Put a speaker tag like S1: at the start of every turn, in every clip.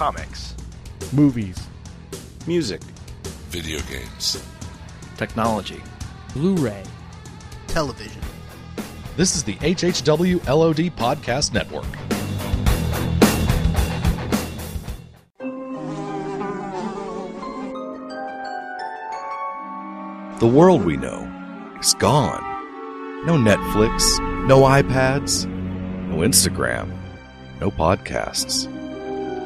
S1: comics,
S2: movies,
S3: music,
S4: video games,
S5: technology,
S6: Blu ray,
S7: television.
S8: This is the HHW LOD Podcast Network.
S3: The world we know is gone. No Netflix, no iPads, no Instagram, no podcasts.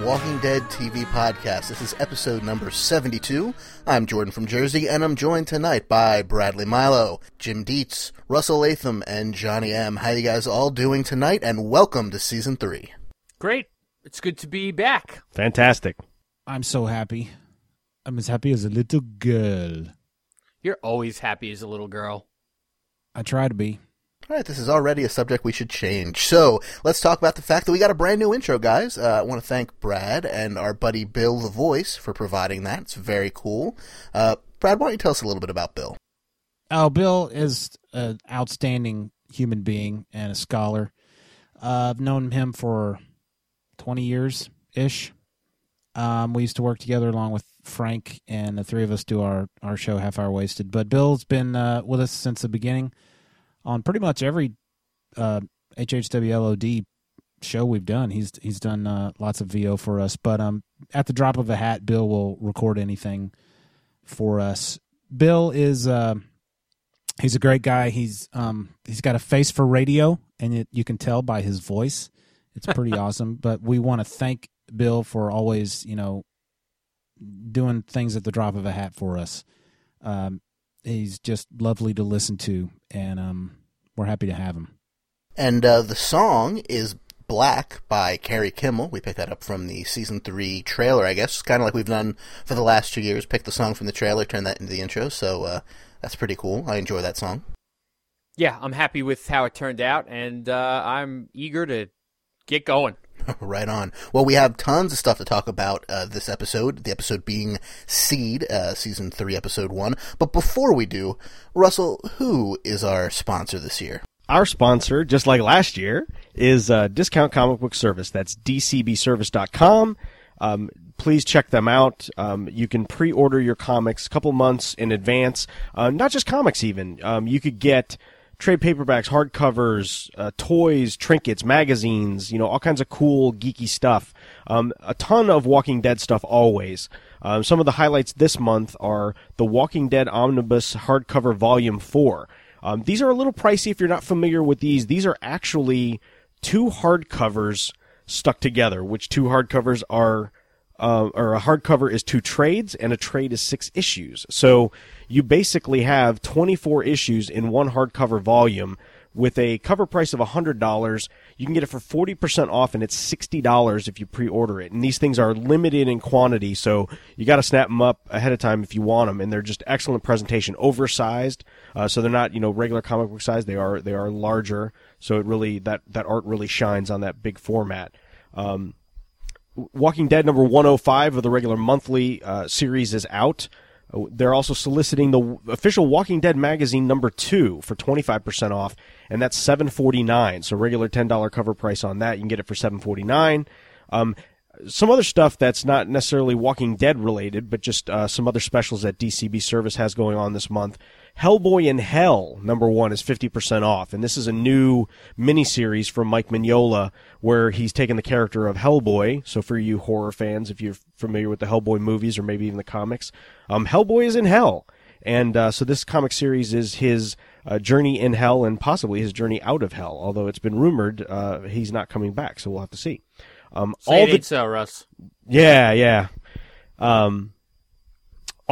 S7: Walking Dead TV podcast. This is episode number 72. I'm Jordan from Jersey, and I'm joined tonight by Bradley Milo, Jim Dietz, Russell Latham, and Johnny M. How you guys all doing tonight? And welcome to season three.
S6: Great. It's good to be back.
S2: Fantastic.
S9: I'm so happy. I'm as happy as a little girl.
S6: You're always happy as a little girl.
S9: I try to be.
S7: All right, this is already a subject we should change. So let's talk about the fact that we got a brand new intro, guys. Uh, I want to thank Brad and our buddy Bill the Voice for providing that. It's very cool. Uh, Brad, why don't you tell us a little bit about Bill?
S9: Oh, Bill is an outstanding human being and a scholar. Uh, I've known him for 20 years ish. Um, we used to work together along with Frank, and the three of us do our, our show, Half Hour Wasted. But Bill's been uh, with us since the beginning on pretty much every uh, HHWLOD show we've done. He's he's done uh, lots of VO for us, but um, at the drop of a hat, Bill will record anything for us. Bill is uh, he's a great guy. He's um, he's got a face for radio, and it, you can tell by his voice. It's pretty awesome. But we want to thank Bill for always, you know, doing things at the drop of a hat for us. Um, he's just lovely to listen to, and um, we're happy to have him.
S7: And uh, the song is Black by Carrie Kimmel. We picked that up from the season three trailer, I guess. Kind of like we've done for the last two years. Pick the song from the trailer, turn that into the intro. So uh, that's pretty cool. I enjoy that song.
S6: Yeah, I'm happy with how it turned out, and uh, I'm eager to get going.
S7: right on. Well, we have tons of stuff to talk about uh, this episode, the episode being Seed, uh, season 3, episode 1. But before we do, Russell, who is our sponsor this year?
S2: Our sponsor, just like last year, is uh, Discount Comic Book Service. That's dcbservice.com. Um, please check them out. Um, you can pre-order your comics a couple months in advance. Uh, not just comics, even. Um, you could get trade paperbacks, hardcovers, uh, toys, trinkets, magazines, you know, all kinds of cool, geeky stuff. Um, a ton of Walking Dead stuff always. Um, some of the highlights this month are the Walking Dead Omnibus Hardcover Volume 4. Um, these are a little pricey if you're not familiar with these. These are actually two hardcovers stuck together, which two hardcovers are uh, or a hardcover is two trades and a trade is six issues. So you basically have 24 issues in one hardcover volume with a cover price of $100. You can get it for 40% off and it's $60 if you pre-order it. And these things are limited in quantity, so you got to snap them up ahead of time if you want them. And they're just excellent presentation, oversized. Uh, so they're not, you know, regular comic book size. They are, they are larger. So it really, that, that art really shines on that big format. Um, Walking Dead number 105 of the regular monthly uh, series is out. They're also soliciting the official Walking Dead magazine number two for 25% off, and that's 7.49. So regular $10 cover price on that, you can get it for 7.49. Um, some other stuff that's not necessarily Walking Dead related, but just uh, some other specials that DCB Service has going on this month. Hellboy in Hell, number one, is 50% off. And this is a new miniseries from Mike Mignola where he's taken the character of Hellboy. So for you horror fans, if you're familiar with the Hellboy movies or maybe even the comics, um, Hellboy is in hell. And uh, so this comic series is his uh, journey in hell and possibly his journey out of hell, although it's been rumored uh, he's not coming back, so we'll have to see. Um, all the
S6: so, Russ.
S2: yeah, yeah. Um,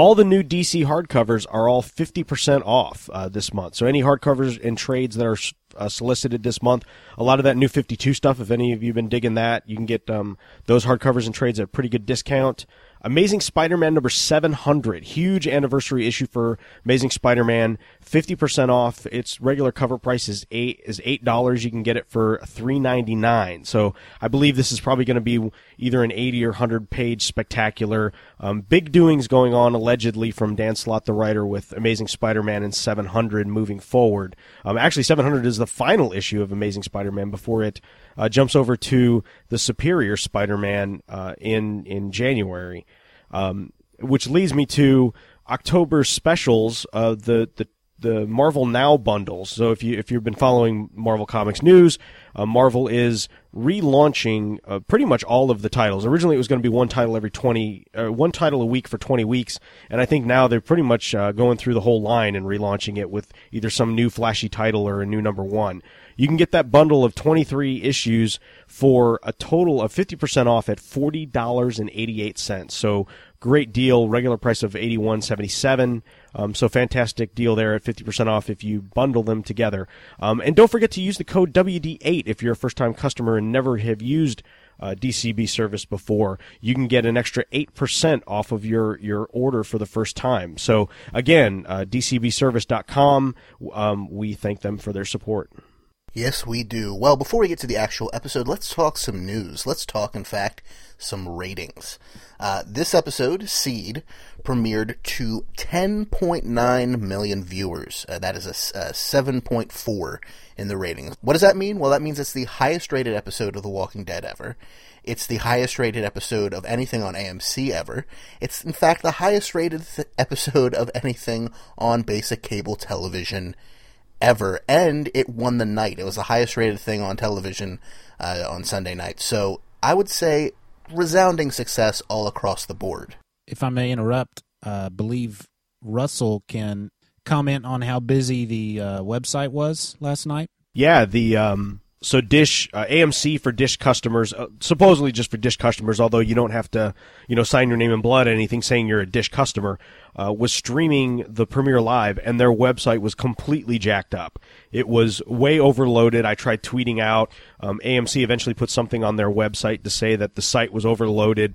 S2: all the new DC hardcovers are all 50% off uh, this month. So any hardcovers and trades that are uh, solicited this month, a lot of that new 52 stuff, if any of you have been digging that, you can get um, those hardcovers and trades at a pretty good discount. Amazing Spider-Man number 700, huge anniversary issue for Amazing Spider-Man, 50% off. Its regular cover price is 8 is $8. You can get it for 3.99. So, I believe this is probably going to be either an 80 or 100 page spectacular. Um, big doings going on allegedly from Dan Slott the writer with Amazing Spider-Man and 700 moving forward. Um, actually 700 is the final issue of Amazing Spider-Man before it uh, jumps over to the Superior Spider-Man uh, in in January, um, which leads me to October specials the the the Marvel Now bundles. So if you if you've been following Marvel Comics news, uh, Marvel is relaunching uh, pretty much all of the titles. Originally, it was going to be one title every twenty, uh, one title a week for twenty weeks, and I think now they're pretty much uh, going through the whole line and relaunching it with either some new flashy title or a new number one. You can get that bundle of twenty three issues for a total of fifty percent off at forty dollars and eighty eight cents. So great deal. Regular price of eighty one seventy seven. Um, so fantastic deal there at 50% off if you bundle them together. Um, and don't forget to use the code WD8 if you're a first time customer and never have used uh, DCB service before. You can get an extra 8% off of your, your order for the first time. So again, uh, DCBservice.com. Um, we thank them for their support.
S7: Yes, we do. Well, before we get to the actual episode, let's talk some news. Let's talk, in fact, some ratings. Uh, this episode, Seed, premiered to 10.9 million viewers. Uh, that is a, a 7.4 in the ratings. What does that mean? Well, that means it's the highest rated episode of The Walking Dead ever. It's the highest rated episode of anything on AMC ever. It's, in fact, the highest rated th- episode of anything on basic cable television ever, and it won the night. It was the highest rated thing on television uh, on Sunday night. So I would say resounding success all across the board.
S9: If I may interrupt, uh, believe Russell can comment on how busy the uh, website was last night.
S2: Yeah, the um, so Dish uh, AMC for Dish customers, uh, supposedly just for Dish customers, although you don't have to, you know, sign your name in blood, or anything saying you're a Dish customer, uh, was streaming the premiere live, and their website was completely jacked up. It was way overloaded. I tried tweeting out. Um, AMC eventually put something on their website to say that the site was overloaded.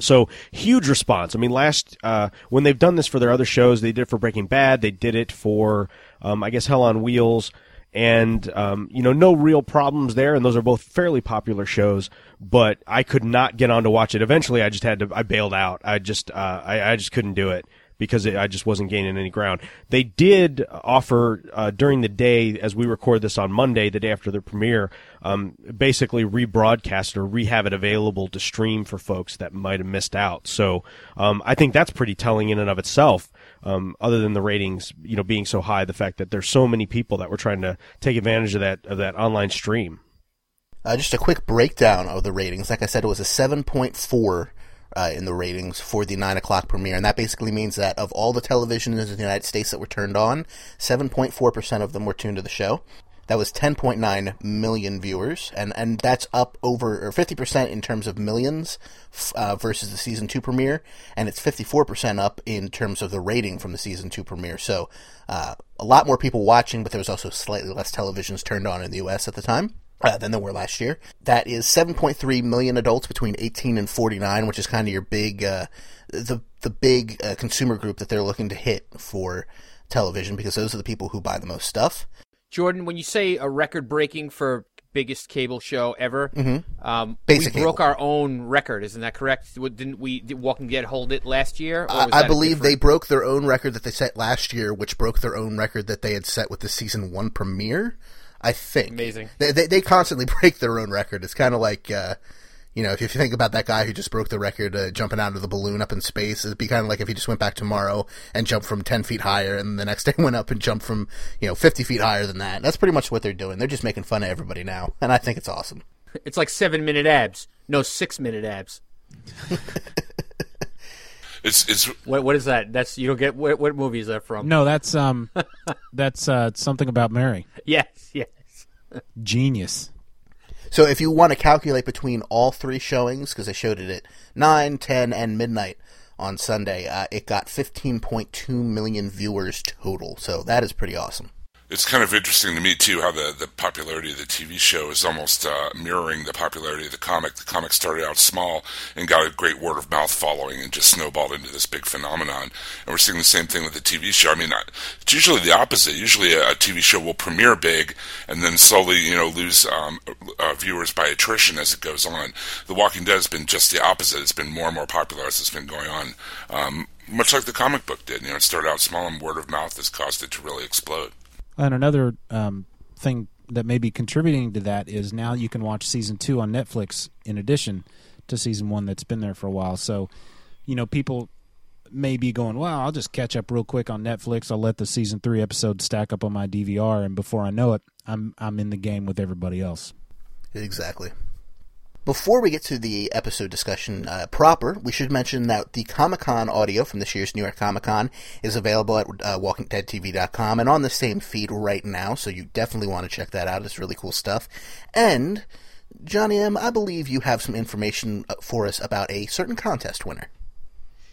S2: So huge response. I mean, last uh, when they've done this for their other shows, they did it for Breaking Bad. They did it for, um, I guess, Hell on Wheels, and um, you know, no real problems there. And those are both fairly popular shows. But I could not get on to watch it. Eventually, I just had to. I bailed out. I just, uh, I, I just couldn't do it because it, I just wasn't gaining any ground. They did offer uh, during the day, as we record this on Monday, the day after the premiere, um, basically rebroadcast or rehab it available to stream for folks that might have missed out. So um, I think that's pretty telling in and of itself. Um, other than the ratings, you know, being so high, the fact that there's so many people that were trying to take advantage of that of that online stream.
S7: Uh, just a quick breakdown of the ratings. Like I said, it was a 7.4 uh, in the ratings for the 9 o'clock premiere. And that basically means that of all the televisions in the United States that were turned on, 7.4% of them were tuned to the show. That was 10.9 million viewers, and, and that's up over or 50% in terms of millions uh, versus the season two premiere, and it's 54% up in terms of the rating from the season two premiere. So uh, a lot more people watching, but there was also slightly less televisions turned on in the U.S. at the time. Uh, than there were last year. That is 7.3 million adults between 18 and 49, which is kind of your big, uh, the the big uh, consumer group that they're looking to hit for television because those are the people who buy the most stuff.
S6: Jordan, when you say a record breaking for biggest cable show ever, um,
S7: Basic
S6: we broke our own record. Isn't that correct? Didn't we? Did Walking Dead hold it last year?
S7: I, I believe they broke their own record that they set last year, which broke their own record that they had set with the season one premiere. I think
S6: Amazing.
S7: They they, they constantly break their own record. It's kind of like. Uh, you know, if you think about that guy who just broke the record uh, jumping out of the balloon up in space, it'd be kind of like if he just went back tomorrow and jumped from 10 feet higher and the next day went up and jumped from, you know, 50 feet higher than that. That's pretty much what they're doing. They're just making fun of everybody now. And I think it's awesome.
S6: It's like seven minute abs. No, six minute abs.
S4: It's it's
S6: What what is that? That's you don't get. What, what movie is that from?
S9: No, that's um, that's uh, something about Mary.
S6: Yes, yes.
S9: Genius.
S7: So if you want to calculate between all three showings, because I showed it at 9, 10, and midnight on Sunday, uh, it got 15.2 million viewers total. So that is pretty awesome
S4: it's kind of interesting to me too how the, the popularity of the TV show is almost uh, mirroring the popularity of the comic. The comic started out small and got a great word of mouth following and just snowballed into this big phenomenon. And we're seeing the same thing with the TV show. I mean, it's usually the opposite. Usually a, a TV show will premiere big and then slowly, you know, lose um, uh, viewers by attrition as it goes on. The Walking Dead has been just the opposite. It's been more and more popular as it's been going on. Um, much like the comic book did. You know, it started out small and word of mouth has caused it to really explode.
S9: And another um, thing that may be contributing to that is now you can watch season two on Netflix in addition to season one that's been there for a while. So, you know, people may be going, well, I'll just catch up real quick on Netflix. I'll let the season three episode stack up on my DVR, and before I know it, I'm I'm in the game with everybody else.
S7: Exactly. Before we get to the episode discussion uh, proper, we should mention that the Comic Con audio from this year's New York Comic Con is available at uh, WalkingDeadTV.com and on the same feed right now, so you definitely want to check that out. It's really cool stuff. And, Johnny M., I believe you have some information uh, for us about a certain contest winner.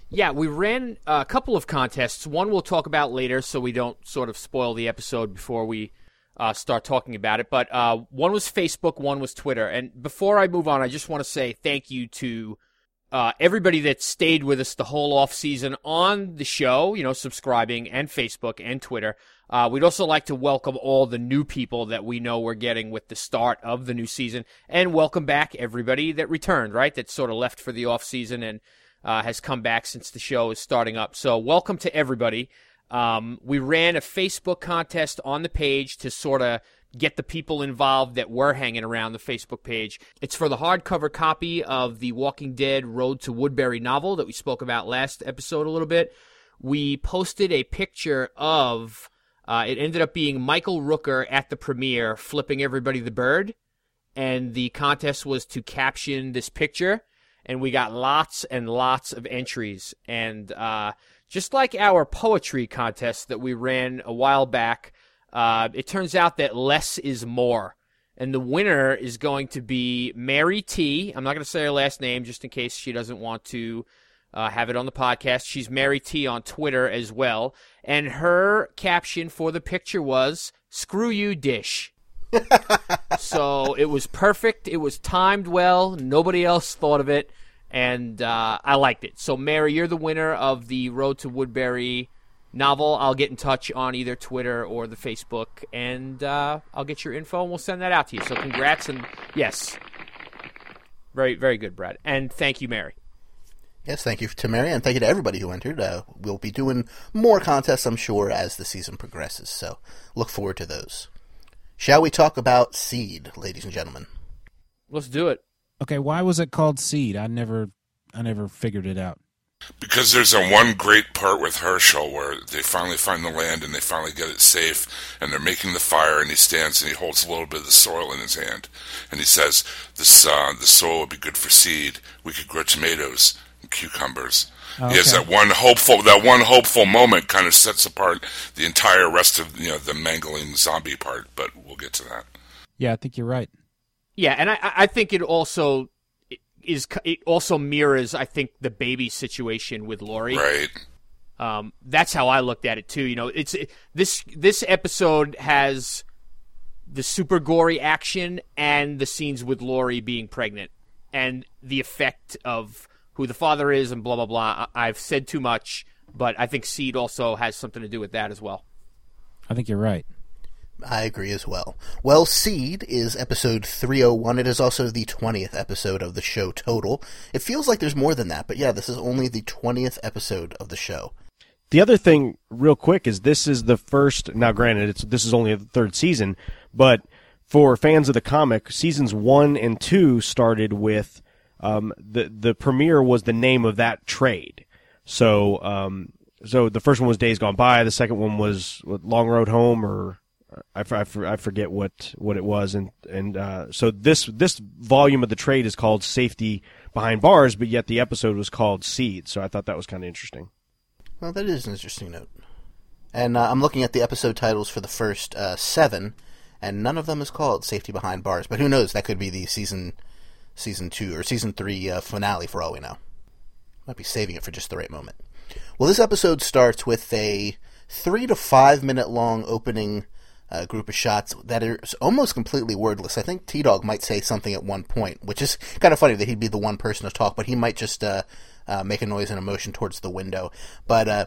S6: Yeah, we ran a couple of contests. One we'll talk about later so we don't sort of spoil the episode before we uh, start talking about it. But uh, one was Facebook, one was Twitter. And before I move on, I just want to say thank you to uh, everybody that stayed with us the whole off season on the show, you know, subscribing and Facebook and Twitter. Uh, we'd also like to welcome all the new people that we know we're getting with the start of the new season, and welcome back everybody that returned, right? That sort of left for the off season and uh, has come back since the show is starting up. So welcome to everybody. Um, we ran a Facebook contest on the page to sort of get the people involved that were hanging around the Facebook page. It's for the hardcover copy of the Walking Dead Road to Woodbury novel that we spoke about last episode a little bit. We posted a picture of, uh, it ended up being Michael Rooker at the premiere flipping everybody the bird. And the contest was to caption this picture. And we got lots and lots of entries. And, uh, just like our poetry contest that we ran a while back, uh, it turns out that less is more. And the winner is going to be Mary T. I'm not going to say her last name just in case she doesn't want to uh, have it on the podcast. She's Mary T on Twitter as well. And her caption for the picture was, Screw you, dish. so it was perfect. It was timed well. Nobody else thought of it and uh, I liked it. So, Mary, you're the winner of the Road to Woodbury novel. I'll get in touch on either Twitter or the Facebook, and uh, I'll get your info and we'll send that out to you. So, congrats and yes, very very good, Brad, and thank you, Mary.
S7: Yes, thank you to Mary, and thank you to everybody who entered. Uh, we'll be doing more contests, I'm sure, as the season progresses. So, look forward to those. Shall we talk about Seed, ladies and gentlemen?
S6: Let's do it.
S9: Okay, why was it called Seed? I never, I never figured it out.
S4: Because there's a one great part with Hershel where they finally find the land and they finally get it safe, and they're making the fire, and he stands and he holds a little bit of the soil in his hand, and he says, "This uh, the soil would be good for seed. We could grow tomatoes and cucumbers." Okay. He has that one hopeful that one hopeful moment kind of sets apart the entire rest of you know the mangling zombie part, but we'll get to that.
S9: Yeah, I think you're right.
S6: Yeah, and I, I think it also is it also mirrors I think the baby situation with Lori.
S4: Right.
S6: Um, that's how I looked at it too. You know, it's it, this this episode has the super gory action and the scenes with Lori being pregnant and the effect of who the father is and blah blah blah. I've said too much, but I think Seed also has something to do with that as well.
S9: I think you're right.
S7: I agree as well. Well, Seed is episode 301. It is also the 20th episode of the show total. It feels like there's more than that, but yeah, this is only the 20th episode of the show.
S2: The other thing, real quick, is this is the first. Now, granted, it's this is only the third season, but for fans of the comic, seasons one and two started with um, the the premiere was the name of that trade. So, um, so the first one was Days Gone By. The second one was Long Road Home, or I, I, I forget what, what it was, and and uh, so this this volume of the trade is called Safety Behind Bars, but yet the episode was called Seed. So I thought that was kind of interesting.
S7: Well, that is an interesting note. And uh, I'm looking at the episode titles for the first uh, seven, and none of them is called Safety Behind Bars. But who knows? That could be the season season two or season three uh, finale for all we know. Might be saving it for just the right moment. Well, this episode starts with a three to five minute long opening uh, group of shots that are almost completely wordless. I think T Dog might say something at one point, which is kind of funny that he'd be the one person to talk, but he might just uh, uh, make a noise and a motion towards the window. But uh,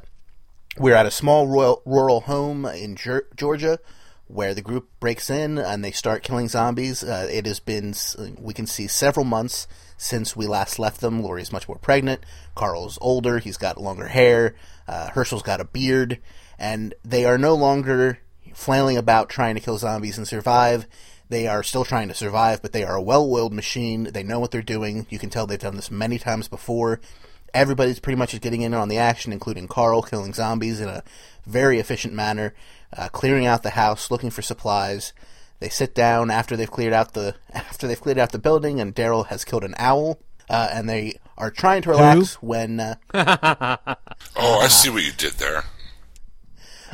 S7: we're at a small rural, rural home in Ger- Georgia where the group breaks in and they start killing zombies. Uh, it has been, we can see several months since we last left them. Lori's much more pregnant. Carl's older. He's got longer hair. Uh, Hershel's got a beard. And they are no longer flailing about trying to kill zombies and survive. They are still trying to survive, but they are a well oiled machine. They know what they're doing. You can tell they've done this many times before. Everybody's pretty much getting in on the action, including Carl killing zombies in a very efficient manner, uh, clearing out the house, looking for supplies. They sit down after they've cleared out the after they've cleared out the building, and Daryl has killed an owl. Uh, and they are trying to relax
S9: Who?
S7: when uh,
S4: Oh, I see what you did there.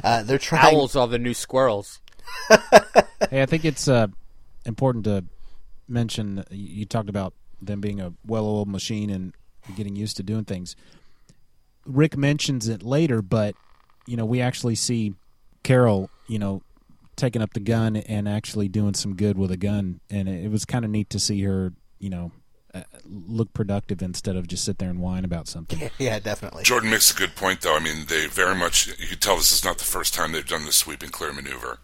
S7: Uh, they're trying.
S6: Owls are the new squirrels.
S9: Hey, I think it's uh, important to mention. You you talked about them being a well-oiled machine and getting used to doing things. Rick mentions it later, but you know we actually see Carol, you know, taking up the gun and actually doing some good with a gun, and it, it was kind of neat to see her, you know, uh, look productive instead of just sit there and whine about something.
S7: Yeah, definitely.
S4: Jordan makes a good point, though. I mean, they very much, you can tell this is not the first time they've done this sweep and clear maneuver.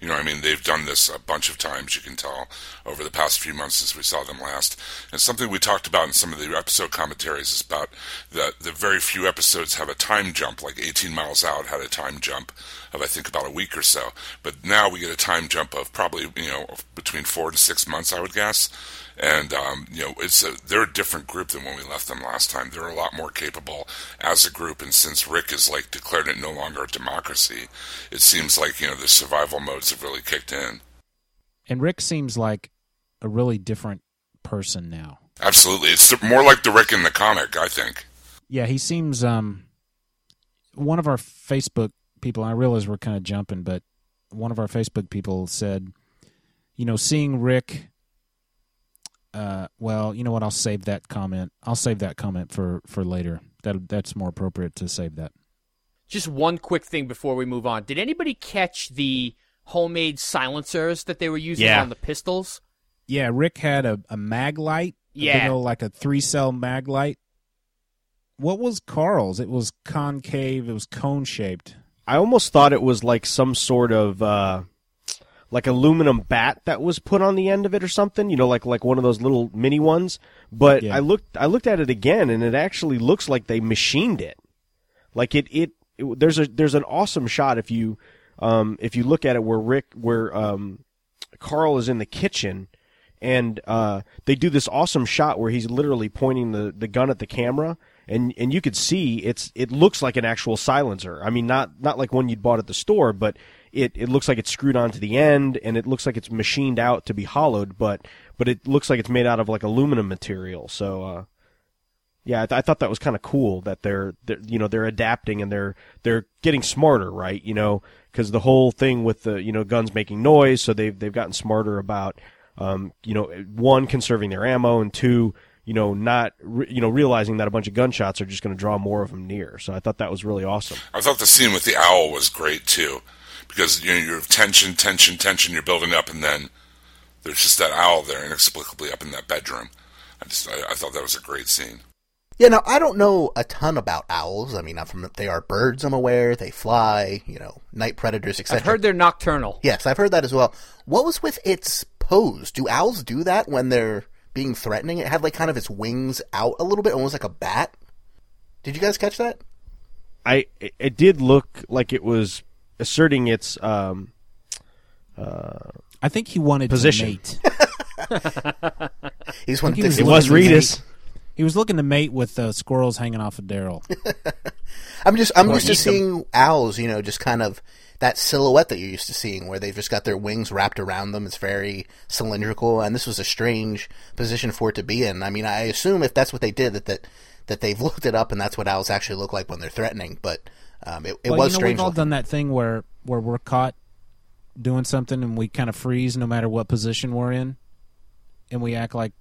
S4: You know, I mean, they've done this a bunch of times, you can tell, over the past few months since we saw them last. And something we talked about in some of the episode commentaries is about that the very few episodes have a time jump, like 18 Miles Out had a time jump of, I think, about a week or so. But now we get a time jump of probably, you know, between four to six months, I would guess. And um, you know, it's a, they're a different group than when we left them last time. They're a lot more capable as a group. And since Rick has like declared it no longer a democracy, it seems like you know the survival modes have really kicked in.
S9: And Rick seems like a really different person now.
S4: Absolutely, it's more like the Rick in the comic, I think.
S9: Yeah, he seems um one of our Facebook people, I realize we're kind of jumping, but one of our Facebook people said, you know, seeing Rick well, you know what, I'll save that comment. I'll save that comment for for later. That that's more appropriate to save that.
S6: Just one quick thing before we move on. Did anybody catch the homemade silencers that they were using
S2: Yeah.
S6: on the pistols?
S9: Yeah, Rick had a, a mag light. a big
S6: Yeah.
S9: old, like a three cell mag light. What was Carl's? It was concave, it was cone shaped.
S2: I almost thought it was like some sort of uh, like aluminum bat that was put on the end of it or something. You know, like like one of those little mini ones. But
S9: Yeah.
S2: I looked I looked at it again, and it actually looks like they machined it. Like it it, it there's a there's an awesome shot if you um, if you look at it where Rick where um, Carl is in the kitchen. And uh, they do this awesome shot where he's literally pointing the, the gun at the camera, and and you could see it's it looks like an actual silencer. I mean, not not like one you'd bought at the store, but it, it looks like it's screwed onto the end, and it looks like it's machined out to be hollowed, but but it looks like it's made out of like aluminum material. So uh, yeah, I, th- I thought that was kind of cool that they're, they're you know they're adapting and they're they're getting smarter, right? You know, because the whole thing with the you know guns making noise, so they've they've gotten smarter about um, you know one conserving their ammo and two you know not re- you know realizing that a bunch of gunshots are just going to draw more of them near. So I thought that was really awesome.
S4: I thought the scene with the owl was great too, because you know you're tension, tension, tension. You're building up, and then there's just that owl there inexplicably up in that bedroom. I just I, I thought that was a great scene.
S7: Yeah, now I don't know a ton about owls. I mean, I'm from they are birds. I'm aware they fly. You know, night predators, etc.
S6: I've heard they're nocturnal.
S7: Yes, I've heard that as well. What was with its pose? Do owls do that when they're being threatening? It had like kind of its wings out a little bit, almost like a bat. Did you guys catch that?
S2: I it, it did look like it was asserting its um,
S9: I think he wanted
S2: Position.
S9: to mate.
S7: He's one
S9: he was
S2: it was
S9: looking to
S2: Reedus.
S9: He was looking to mate with uh, squirrels hanging off of Daryl.
S7: I'm just I'm
S2: Or
S7: used to
S2: eat them.
S7: seeing owls. You know, just kind of that silhouette that you're used to seeing, where they've just got their wings wrapped around them. It's very cylindrical, and this was a strange position for it to be in. I mean, I assume if that's what they did, that that that they've looked it up, and that's what owls actually look like when they're threatening. But um, it, it
S9: well,
S7: was
S9: you know,
S7: strange.
S9: we've all
S7: looking.
S9: done that thing where where we're caught doing something and we kind of freeze no matter what position we're in, and we act like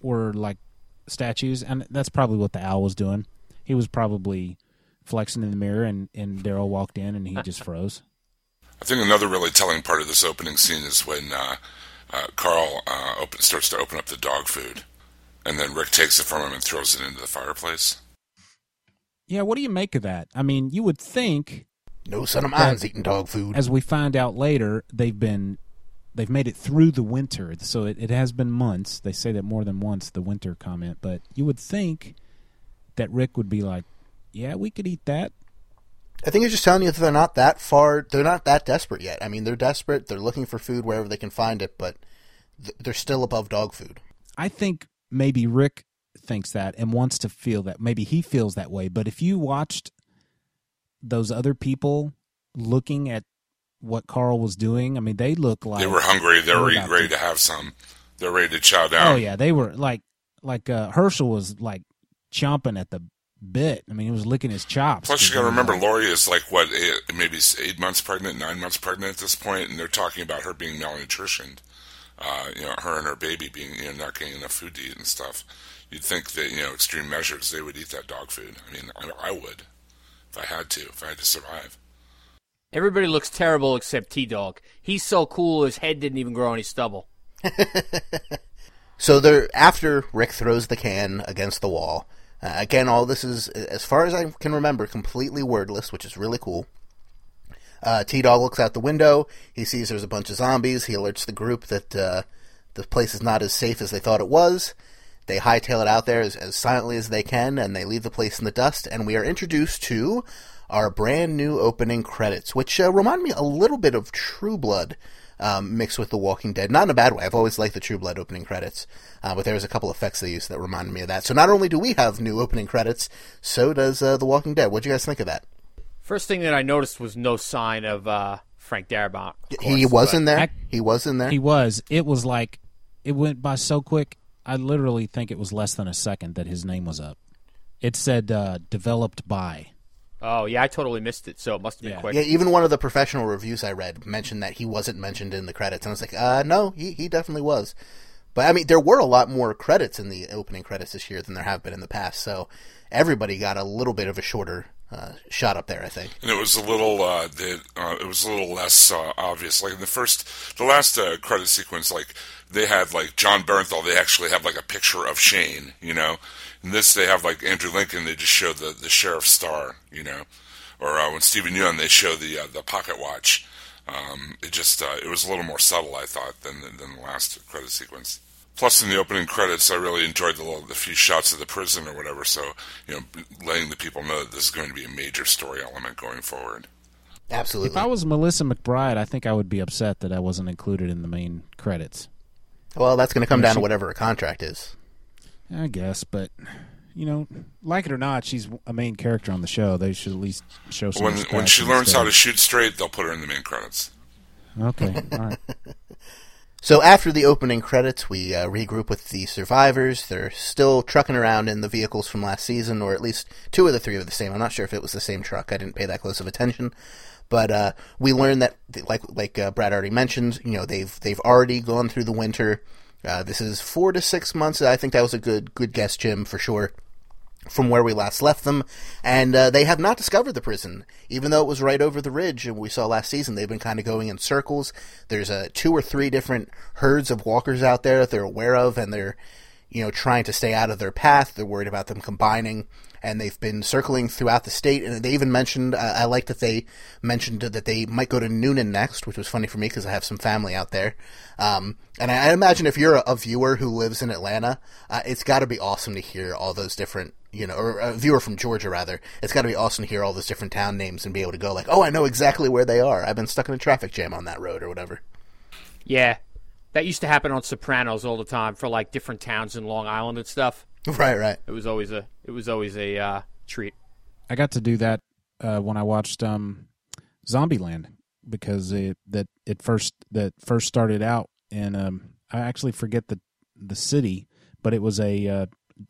S9: we're like statues, and that's probably what the owl was doing. He was probably flexing in the mirror, and and Daryl walked in and he just froze.
S4: I think another really telling part of this opening scene is when uh, uh, Carl uh, open, starts to open up the dog food, and then Rick takes it from him and throws it into the fireplace.
S9: Yeah, what do you make of that? I mean, you would think,
S7: No son of mine's eating dog food.
S9: as we find out later, they've been they've made it through the winter, so it, it has been months. They say that more than once, the winter comment, but you would think that Rick would be like, "Yeah, we could eat that."
S7: I think it's just telling you that they're not that far. They're not that desperate yet. I mean, they're desperate. They're looking for food wherever they can find it, but th- they're still above dog food.
S9: I think maybe Rick thinks that and wants to feel that. Maybe he feels that way. But if you watched those other people looking at what Carl was doing, I mean, they look like
S4: They were hungry. They were ready
S9: to-
S4: to have some. They're ready to chow down.
S9: Oh yeah, they were like like uh, Hershel was like chomping at the bit. I mean, he was licking his chops.
S4: Plus, you got to remember,
S9: Like,
S4: Lori is like what, eight, maybe eight months pregnant, nine months pregnant at this point, and they're talking about her being malnutritioned. Uh, you know, her and her baby being you know not getting enough food to eat and stuff. You'd think that you know extreme measures they would eat that dog food. I mean, I, I would if I had to, if I had to survive.
S6: Everybody looks terrible except T Dog. He's so cool, his head didn't even grow any stubble.
S7: So they're after Rick throws the can against the wall. Uh, again, all this is, as far as I can remember, completely wordless, which is really cool. Uh, T Dog looks out the window. He sees there's a bunch of zombies. He alerts the group that uh, the place is not as safe as they thought it was. They hightail it out there as, as silently as they can, and they leave the place in the dust. And we are introduced to our brand new opening credits, which uh, remind me a little bit of True Blood um, mixed with The Walking Dead. Not in a bad way. I've always liked the True Blood opening credits, uh, but there was a couple effects they used that reminded me of that. So not only do we have new opening credits, so does uh, The Walking Dead. What do you guys think of that?
S6: First thing that I noticed was no sign of uh, Frank Darabont. of
S7: he was
S6: but-
S7: in there.
S9: Ac-
S7: he was in there.
S9: He was. It was like it went by so quick. I literally think it was less than a second that his name was up. It said uh, developed by.
S6: Oh yeah, I totally missed it, so it must have been
S9: Yeah.
S6: quick.
S7: Yeah, even one of the professional reviews I read mentioned that he wasn't mentioned in the credits, and I was like, uh, no, he he definitely was. But I mean, there were a lot more credits in the opening credits this year than there have been in the past, so everybody got a little bit of a shorter uh, shot up there. I think.
S4: And it was a little, uh, the, uh, it was a little less uh, obvious. Like in the first, the last uh, credit sequence, like they had like Jon Bernthal. They actually have like a picture of Shane, you know. In this, they have like Andrew Lincoln. They just show the the sheriff's star, you know. Or when Steven Yeun, they show the the pocket watch. Um, it just it was a little more subtle, I thought, than than the last credit sequence. Plus, in the opening credits, I really enjoyed the little, the few shots of the prison or whatever. So, you know, letting the people know that this is going to be a major story element going forward.
S7: Absolutely.
S9: If I was Melissa McBride, I think I would be upset that I wasn't included in the main credits.
S7: well, that's going to come
S9: Yeah,
S7: down to whatever her contract is.
S9: I guess, but you know, like it or not, she's a main character on the show. They should at least show some
S4: When
S9: respect
S4: when she
S9: and
S4: learns how to shoot straight, they'll put her in the main credits.
S9: Okay, all right.
S7: So after the opening credits, we uh, regroup with the survivors. They're still trucking around in the vehicles from last season, or at least two of the three are the same. I'm not sure if it was the same truck. I didn't pay that close of attention, but uh, we learned that, like like uh, Brad already mentioned, you know they've they've already gone through the winter. Uh, this is four to six months. I think that was a good good guess, Jim, for sure from where we last left them, and uh, they have not discovered the prison, even though it was right over the ridge. And we saw last season they've been kind of going in circles. There's uh, two or three different herds of walkers out there that they're aware of, and they're you know trying to stay out of their path. They're worried about them combining, and they've been circling throughout the state. And they even mentioned uh, I like that they mentioned that they might go to Newnan next, which was funny for me because I have some family out there. Um, and I, I imagine if you're a, a viewer who lives in Atlanta, uh, it's got to be awesome to hear all those different you know, or a viewer from Georgia rather, it's got to be awesome to hear all those different town names and be able to go like, oh, I know exactly where they are. I've been stuck in a traffic jam on that road or whatever.
S6: Yeah, that used to happen on Sopranos all the time for like different towns in Long Island and stuff.
S7: Right, right.
S6: It was always a it was always a uh, treat.
S9: I got to do that uh, when I watched um, Zombieland because it that it first that first started out and um, I actually forget the the city, but it was a uh,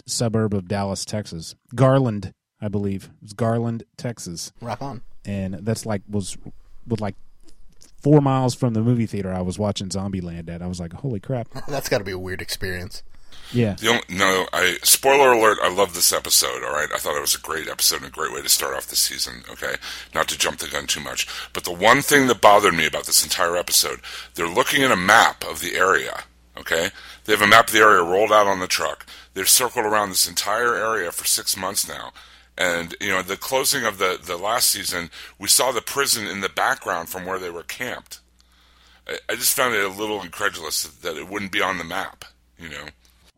S9: suburb of Dallas, Texas. Garland, I believe, it was Garland, Texas,
S7: Rock on.
S9: and that's like was with like four miles from the movie theater I was watching Zombieland at. I was like, holy crap!
S7: That's got to be a weird experience.
S9: Yeah,
S4: The only, no, I spoiler alert. I love this episode. All right, I thought it was a great episode and a great way to start off the season. Okay, not to jump the gun too much, but the one thing that bothered me about this entire episode, they're looking at a map of the area. Okay, they have a map of the area rolled out on the truck. They've circled around this entire area for six months now. And you know, the closing of the the last season, we saw the prison in the background from where they were camped. I, I just found it a little incredulous that it wouldn't be on the map. You know.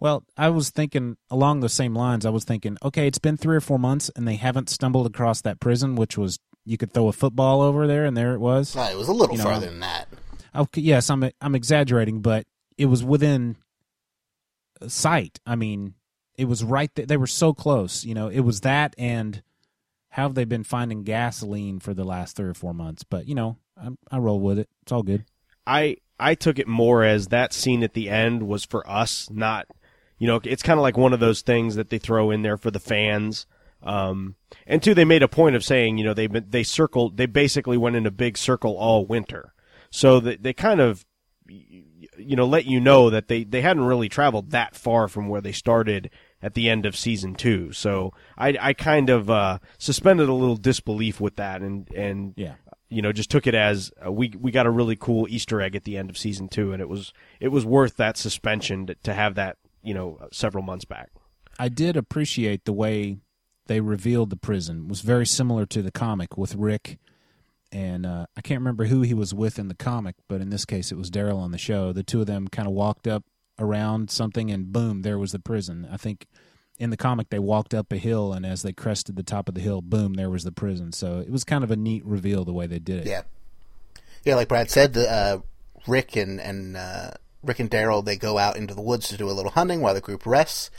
S9: Well, I was thinking along the same lines. I was thinking, okay, it's been three or four months, and they haven't stumbled across that prison, which was you could throw a football over there, and there it was.
S7: No, it was a little
S9: You know,
S7: farther than that.
S9: Okay, yes, I'm I'm exaggerating, but it was within sight. I mean, it was right there. They were so close. You know, it was that, and how have they been finding gasoline for the last three or four months? But you know, I, I roll with it. It's all good.
S2: I I took it more as that scene at the end was for us, not you know, it's kind of like one of those things that they throw in there for the fans. Um, and two, they made a point of saying, you know, they they circled, they basically went in a big circle all winter, so they, they kind of, you know, let you know that they they hadn't really traveled that far from where they started at the end of season two. So I I kind of uh, suspended a little disbelief with that, and and
S9: Yeah.
S2: you know, just took it as uh, we we got a really cool Easter egg at the end of season two, and it was it was worth that suspension to, to have that you know several months back.
S9: I did appreciate the way they revealed the prison. It was very similar to the comic with Rick and uh, I can't remember who he was with in the comic, but in this case it was Daryl on the show. The two of them kind of walked up around something and boom, there was the prison. I think in the comic they walked up a hill and as they crested the top of the hill, boom, there was the prison. So it was kind of a neat reveal the way they did it.
S7: Yeah, yeah. Like Brad said, the, uh, Rick and and uh, Rick and Daryl they go out into the woods to do a little hunting while the group rests.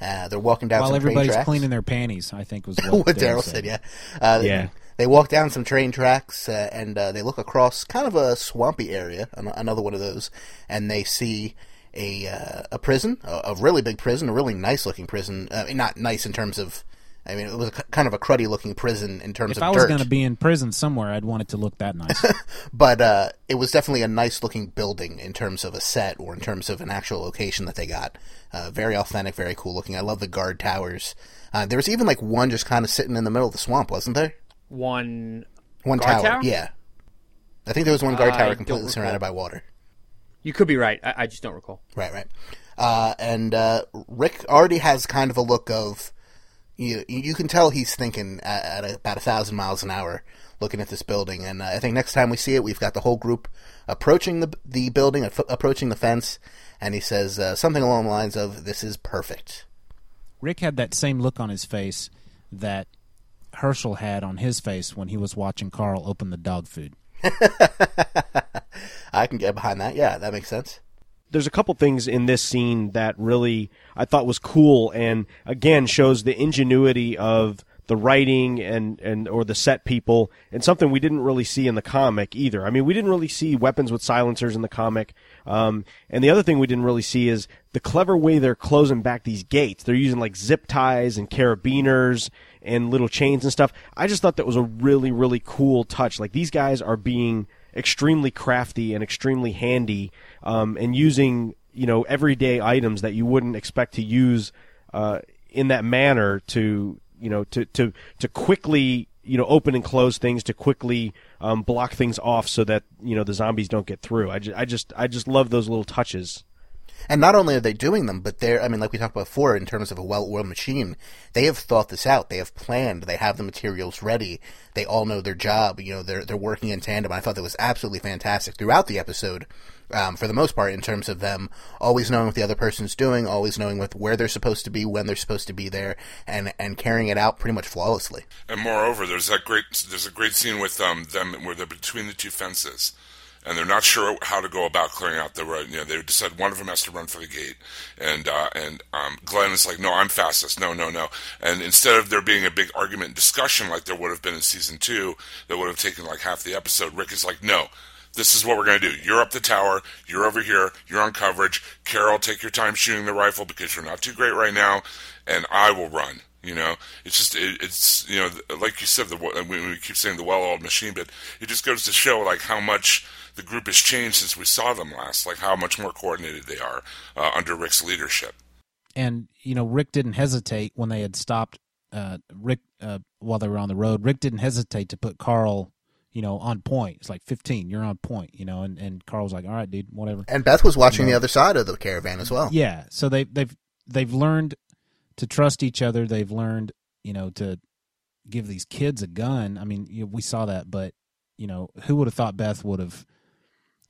S7: Uh, they're walking down
S9: While everybody's cleaning their panties, I think was what,
S7: what Daryl said. Yeah, uh,
S2: Yeah.
S7: They walk down some train tracks uh, and uh, they look across kind of a swampy area, an- another one of those, and they see a uh, a prison, a, a really big prison, a really nice looking prison. I mean, not nice in terms of, I mean, it was kind of a cruddy looking prison in terms
S9: If
S7: of If
S9: I was going to be in prison somewhere, I'd want it to look that nice.
S7: but uh, it was definitely a nice looking building in terms of a set or in terms of an actual location that they got. Uh, very authentic, very cool looking. I love the guard towers. Uh, there was even like one just kind of sitting in the middle of the swamp, wasn't there?
S6: One.
S7: One
S6: Guard
S7: tower,
S6: tower?
S7: yeah. I think there was one guard
S6: I
S7: tower completely surrounded by water.
S6: You could be right. I, I just don't recall.
S7: Right, right. Uh, and uh, Rick already has kind of a look of you. You can tell he's thinking at, at about a thousand miles an hour, looking at this building. And uh, I think next time we see it, we've got the whole group approaching the the building, af- approaching the fence, and he says uh, something along the lines of, "This is perfect."
S9: Rick had that same look on his face that Hershel had on his face when he was watching Carl open the dog food.
S7: I can get behind that. Yeah, that makes sense.
S2: there's a couple things in this scene that really I thought was cool and again shows the ingenuity of the writing and, and or the set people and something we didn't really see in the comic either. I mean, we didn't really see weapons with silencers in the comic. Um, and the other thing we didn't really see is the clever way they're closing back these gates. They're using like zip ties and carabiners and little chains and stuff. I just thought that was a really, really cool touch. Like these guys are being extremely crafty and extremely handy um, and using you know everyday items that you wouldn't expect to use uh, in that manner to you know to to to quickly you know open and close things to quickly um, block things off so that you know the zombies don't get through. I just I just I just love those little touches.
S7: And not only are they doing them, but they're, I mean, like we talked about before, in terms of a well oiled machine, they have thought this out. They have planned. They have the materials ready. They all know their job. You know, they're, they're working in tandem. I thought that was absolutely fantastic throughout the episode, um, for the most part, in terms of them always knowing what the other person's doing, always knowing where they're supposed to be, when they're supposed to be there, and, and carrying it out pretty much flawlessly.
S4: And moreover, there's that great there's a great scene with um, them where they're between the two fences, and they're not sure how to go about clearing out the road. You know, they decide one of them has to run for the gate, and uh, and um, Glenn is like, "No, I'm fastest. No, no, no." And instead of there being a big argument and discussion like there would have been in season two, that would have taken like half the episode, Rick is like, "No." This is what we're going to do. You're up the tower. You're over here. You're on coverage. Carol, take your time shooting the rifle because you're not too great right now, and I will run. You know, it's just it, it's you know like you said the we, we keep saying the well-oiled machine, but it just goes to show like how much the group has changed since we saw them last, like how much more coordinated they are uh, under Rick's leadership.
S9: And you know, Rick didn't hesitate when they had stopped uh, Rick uh, while they were on the road. Rick didn't hesitate to put Carl you know, on point. It's like 15, you're on point, you know, and, and Carl's like, all right, dude, whatever.
S7: And Beth was watching you know? the other side of the caravan as well.
S9: Yeah. So they, they've, they've learned to trust each other. They've learned, you know, to give these kids a gun. I mean, you know, we saw that, but, you know, who would have thought Beth would have,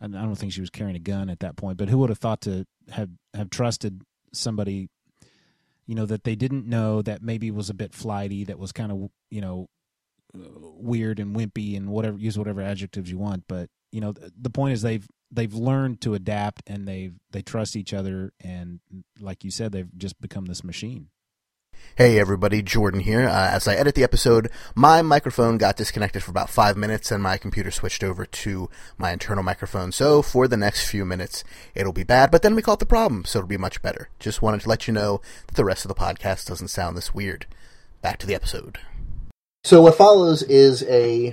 S9: I don't think she was carrying a gun at that point, but who would have thought to have, have trusted somebody, you know, that they didn't know that maybe was a bit flighty, that was kind of, you know, uh, weird and wimpy and whatever use whatever adjectives you want but you know the point is they've they've learned to adapt and they've they trust each other and like you said they've just become this machine
S7: Hey everybody, Jordan here. Uh, as I edit the episode, my microphone got disconnected for about five minutes and my computer switched over to my internal microphone. So for the next few minutes, it'll be bad, but then we caught the problem, so it'll be much better. Just wanted to let you know that the rest of the podcast doesn't sound this weird. Back to the episode. So what follows is a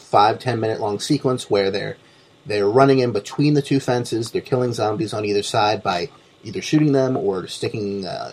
S7: five ten minute long sequence where they're they're running in between the two fences. They're killing zombies on either side by either shooting them or sticking. Uh,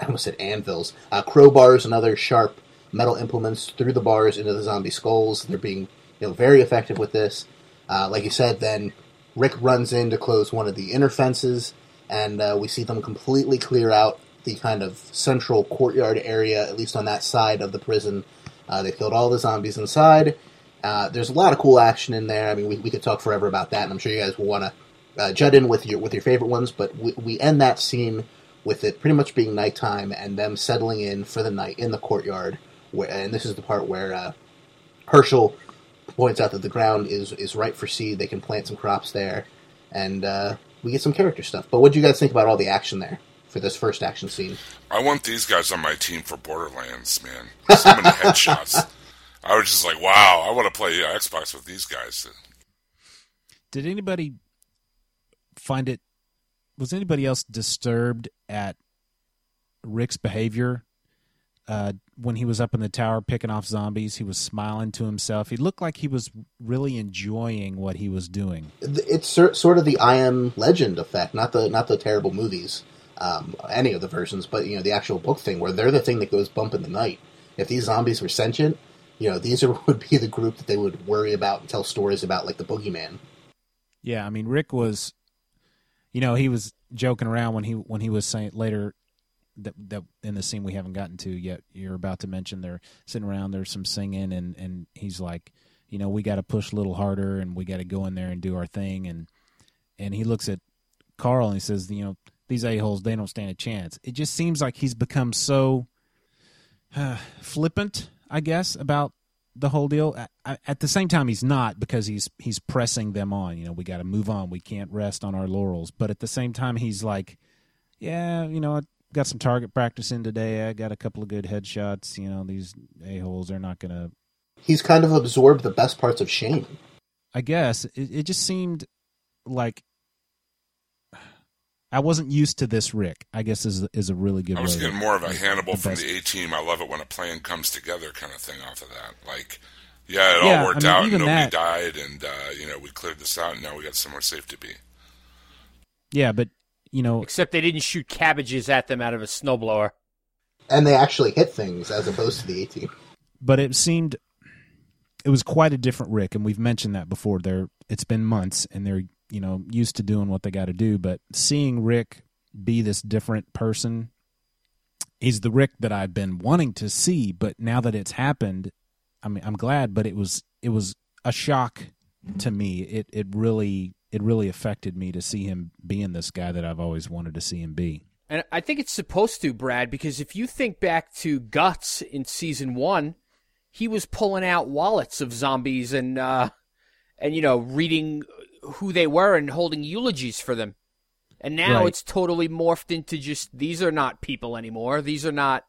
S7: I almost said anvils, uh, crowbars and other sharp metal implements through the bars into the zombie skulls. They're being you know very effective with this. Uh, like you said, then Rick runs in to close one of the inner fences, and uh, we see them completely clear out the kind of central courtyard area, at least on that side of the prison. Uh, they killed all the zombies inside. Uh, there's a lot of cool action in there. I mean, we, we could talk forever about that, and I'm sure you guys will want to uh, jut in with your with your favorite ones. But we, we end that scene with it pretty much being nighttime and them settling in for the night in the courtyard. Where, and this is the part where uh, Hershel points out that the ground is is right for seed. They can plant some crops there, and uh, we get some character stuff. But what do you guys think about all the action there? for this first action scene.
S4: I want these guys on my team for Borderlands, man. So many headshots. I was just like, wow, I want to play Xbox with these guys.
S9: Did anybody find it? Was anybody else disturbed at Rick's behavior uh, when he was up in the tower picking off zombies? He was smiling to himself. He looked like he was really enjoying what he was doing.
S7: It's sort of the I Am Legend effect, not the not the terrible movies um, any of the versions, but you know the actual book thing where they're the thing that goes bump in the night. If these zombies were sentient, you know these are, would be the group that they would worry about and tell stories about, like the boogeyman.
S9: Yeah, I mean Rick was, you know, he was joking around when he when he was saying later that that in the scene we haven't gotten to yet. You're about to mention they're sitting around, there's some singing, and and he's like, you know, we got to push a little harder, and we got to go in there and do our thing, and and he looks at Carl and he says, you know, these a-holes they don't stand a chance it just seems like he's become so uh, flippant i guess about the whole deal? At the same time he's not because he's he's pressing them on. You know we got to move on. We can't rest on our laurels. But at the same time he's like yeah you know i got some target practice in today. I got a couple of good headshots. You know these a-holes are not gonna
S7: he's kind of absorbed the best parts of shane.
S9: I guess. It, it just seemed like I wasn't used to this Rick. I guess is is a really good. One.
S4: I was getting more of a Hannibal from the A Team. I love it when a plan comes together, kind of thing. Off of that, like, yeah, it yeah, all worked I mean, out. Nobody that, died, and uh, you know we cleared this out, and now we got somewhere safe to be.
S9: Yeah, but you know,
S6: except they didn't shoot cabbages at them out of a snowblower,
S7: and they actually hit things as opposed to the A Team.
S9: But it seemed it was quite a different Rick, and we've mentioned that before. There, it's been months, and they're you know used to doing what they got to do but seeing rick be this different person he's the rick that i've been wanting to see but now that it's happened i mean i'm glad but it was it was a shock to me. It it really it really affected me to see him being this guy that i've always wanted to see him be.
S6: And i think it's supposed to brad because if you think back to guts in season one he was pulling out wallets of zombies and uh and you know reading who they were and holding eulogies for them. And now right. it's totally morphed into just these are not people anymore. These are not,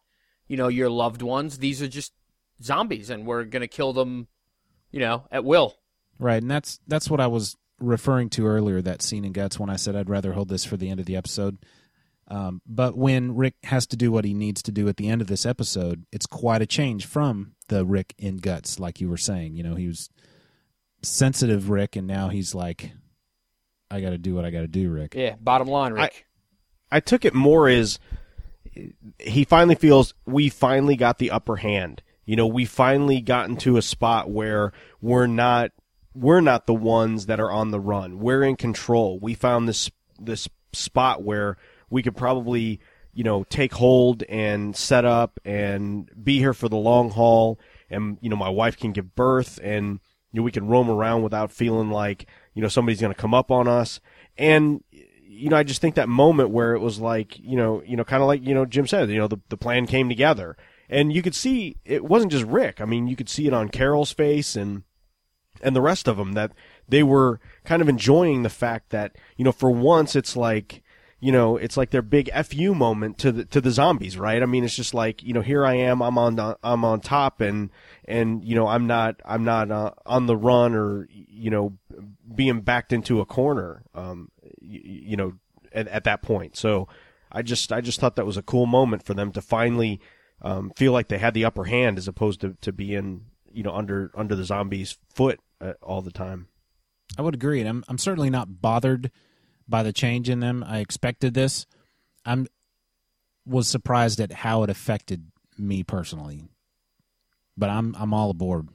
S6: you know, your loved ones. These are just zombies and we're going to kill them, you know, at will.
S9: Right. And that's that's what I was referring to earlier that scene in Guts when I said I'd rather hold this for the end of the episode. Um, but when Rick has to do what he needs to do at the end of this episode, it's quite a change from the Rick in Guts, like you were saying. You know, he was sensitive Rick, and now he's like, I got to do what I got to do, Rick.
S6: Yeah, bottom line, Rick.
S2: I took it more as he finally feels we finally got the upper hand. You know, we finally got into a spot where we're not we're not the ones that are on the run. We're in control. We found this this spot where we could probably, you know, take hold and set up and be here for the long haul and you know, my wife can give birth and you know, we can roam around without feeling like, you know, somebody's going to come up on us. And you know, I just think that moment where it was like, you know, you know, kind of like, you know, Jim said, you know, the, the plan came together and you could see it wasn't just Rick. I mean, you could see it on Carol's face and, and the rest of them that they were kind of enjoying the fact that, you know, for once it's like, you know, it's like their big fu moment to the to the zombies, right? I mean, it's just like you know, here I am, I'm on I'm on top, and and you know, I'm not I'm not uh, on the run or you know, being backed into a corner, um, you, you know, at, at that point. So I just I just thought that was a cool moment for them to finally um, feel like they had the upper hand as opposed to to being you know under under the zombies' foot uh, all the time.
S9: I would agree, and I'm I'm certainly not bothered by the change in them. I expected this. I'm was surprised at how it affected me personally, but I'm I'm all aboard.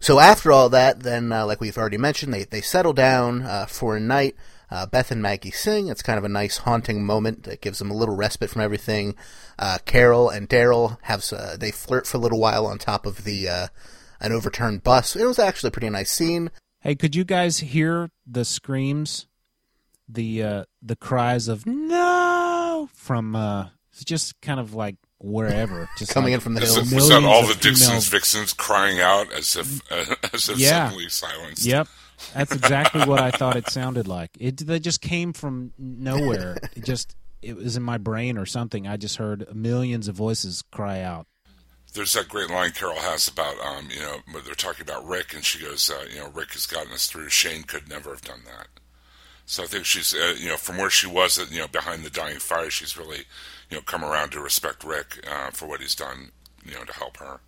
S7: So after all that, then uh, like we've already mentioned, they they settle down uh, for a night. Uh, Beth and Maggie sing. It's kind of a nice haunting moment that gives them a little respite from everything. Uh, Carol and Daryl have uh, they flirt for a little while on top of the uh, an overturned bus. It was actually a pretty nice scene.
S9: Hey, could you guys hear the screams, the uh, the cries of no from uh, just kind of like wherever, just
S7: coming
S9: like
S7: in from the
S4: Was,
S7: hills.
S4: was that
S9: millions
S4: all the Dixon's
S9: female-
S4: vixens crying out as if uh, as if
S9: Yeah.
S4: suddenly silenced?
S9: Yep, that's exactly what I thought it sounded like. It they just came from nowhere. It just it was in my brain or something. I just heard millions of voices cry out.
S4: There's that great line Carol has about um, you know they're talking about Rick, and she goes, uh, you know, Rick has gotten us through. Shane could never have done that. So I think she's, uh, you know, from where she was, you know, behind the dying fire, she's really, you know, come around to respect Rick uh, for what he's done, you know, to help her.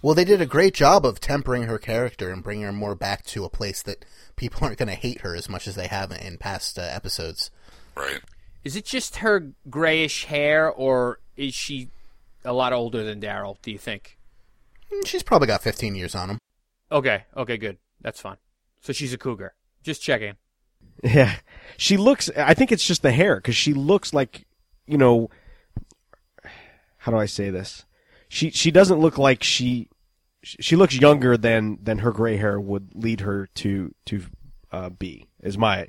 S7: Well, they did a great job of tempering her character and bringing her more back to a place that people aren't going to hate her as much as they have in past uh, episodes.
S4: Right.
S6: Is it just her grayish hair, or is she a lot older than Daryl? Do you think?
S7: Mm, She's probably got 15 years on him.
S6: Okay, okay, good. That's fine. So she's a cougar. Just checking.
S2: Yeah, she looks. I think it's just the hair because she looks like, you know, how do I say this? She she doesn't look like she. She looks younger than than her gray hair would lead her to to uh, be. Is my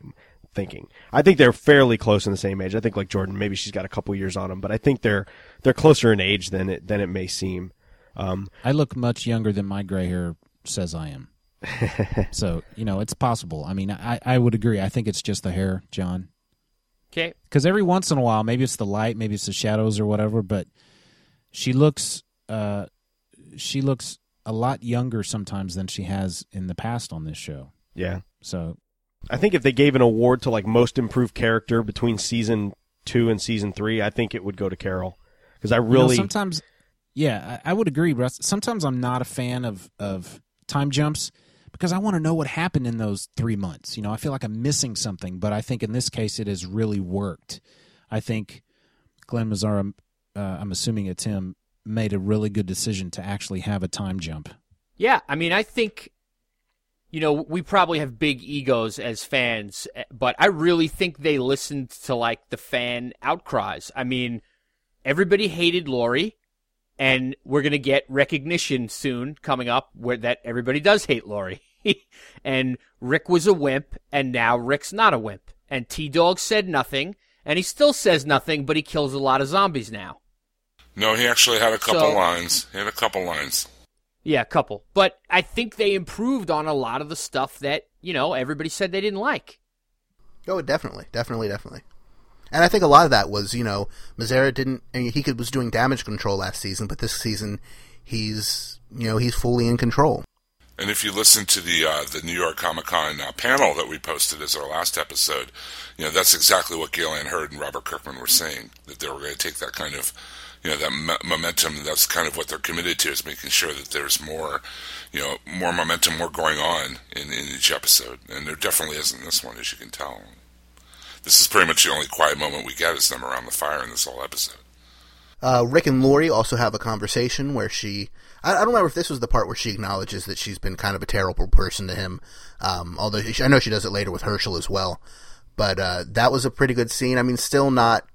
S2: thinking. I think they're fairly close in the same age. I think like Jordan, maybe she's got a couple years on him, but I think they're they're closer in age than it than it may seem. Um,
S9: I look much younger than my gray hair says I am. so you know it's possible. I mean, I I would agree. I think it's just the hair, John.
S6: Okay.
S9: Because every once in a while, maybe it's the light, maybe it's the shadows or whatever, but she looks uh she looks a lot younger sometimes than she has in the past on this show.
S2: yeah,
S9: So
S2: I think if they gave an award to like most improved character between season two and season three, I think it would go to Carol because I
S9: You know,
S2: really
S9: sometimes, yeah, I, I would agree, Russ. Sometimes I'm not a fan of of time jumps because I want to know what happened in those three months. You know, I feel like I'm missing something, but I think in this case it has really worked. I think Glen Mazzara, uh, I'm assuming it's him, made a really good decision to actually have a time jump.
S6: Yeah, I mean, I think, you know, we probably have big egos as fans, eh, but I really think they listened to like the fan outcries. I mean, everybody hated Lori, and we're gonna get recognition soon coming up where that everybody does hate Lori. and Rick was a wimp, and now Rick's not a wimp. And T Dog said nothing, and he still says nothing, but he kills a lot of zombies now.
S4: No, he actually had a couple
S6: So-
S4: lines. He had a couple lines.
S6: Yeah, a couple. But I think they improved on a lot of the stuff that, you know, everybody said they didn't like.
S7: Oh, definitely, definitely, definitely. And I think a lot of that was, you know, Mazzara didn't. I mean, he could, was doing damage control last season, but this season, he's, you know, he's fully in control.
S4: And if you listen to the uh, the New York Comic Con uh, panel that we posted as our last episode, you know that's exactly what Gale Anne Hurd and Robert Kirkman were saying that they were going to take that kind of you know that m- momentum. That's kind of what they're committed to is making sure that there's more you know more momentum, more going on in, in each episode. And there definitely isn't this one, as you can tell. This is pretty much the only quiet moment we get is them around the fire in this whole episode.
S7: Uh, Rick and Lori also have a conversation where she. I, I don't remember if this was the part where she acknowledges that she's been kind of a terrible person to him. Um, although she, I know she does it later with Hershel as well. But uh, that was a pretty good scene. I mean, still not.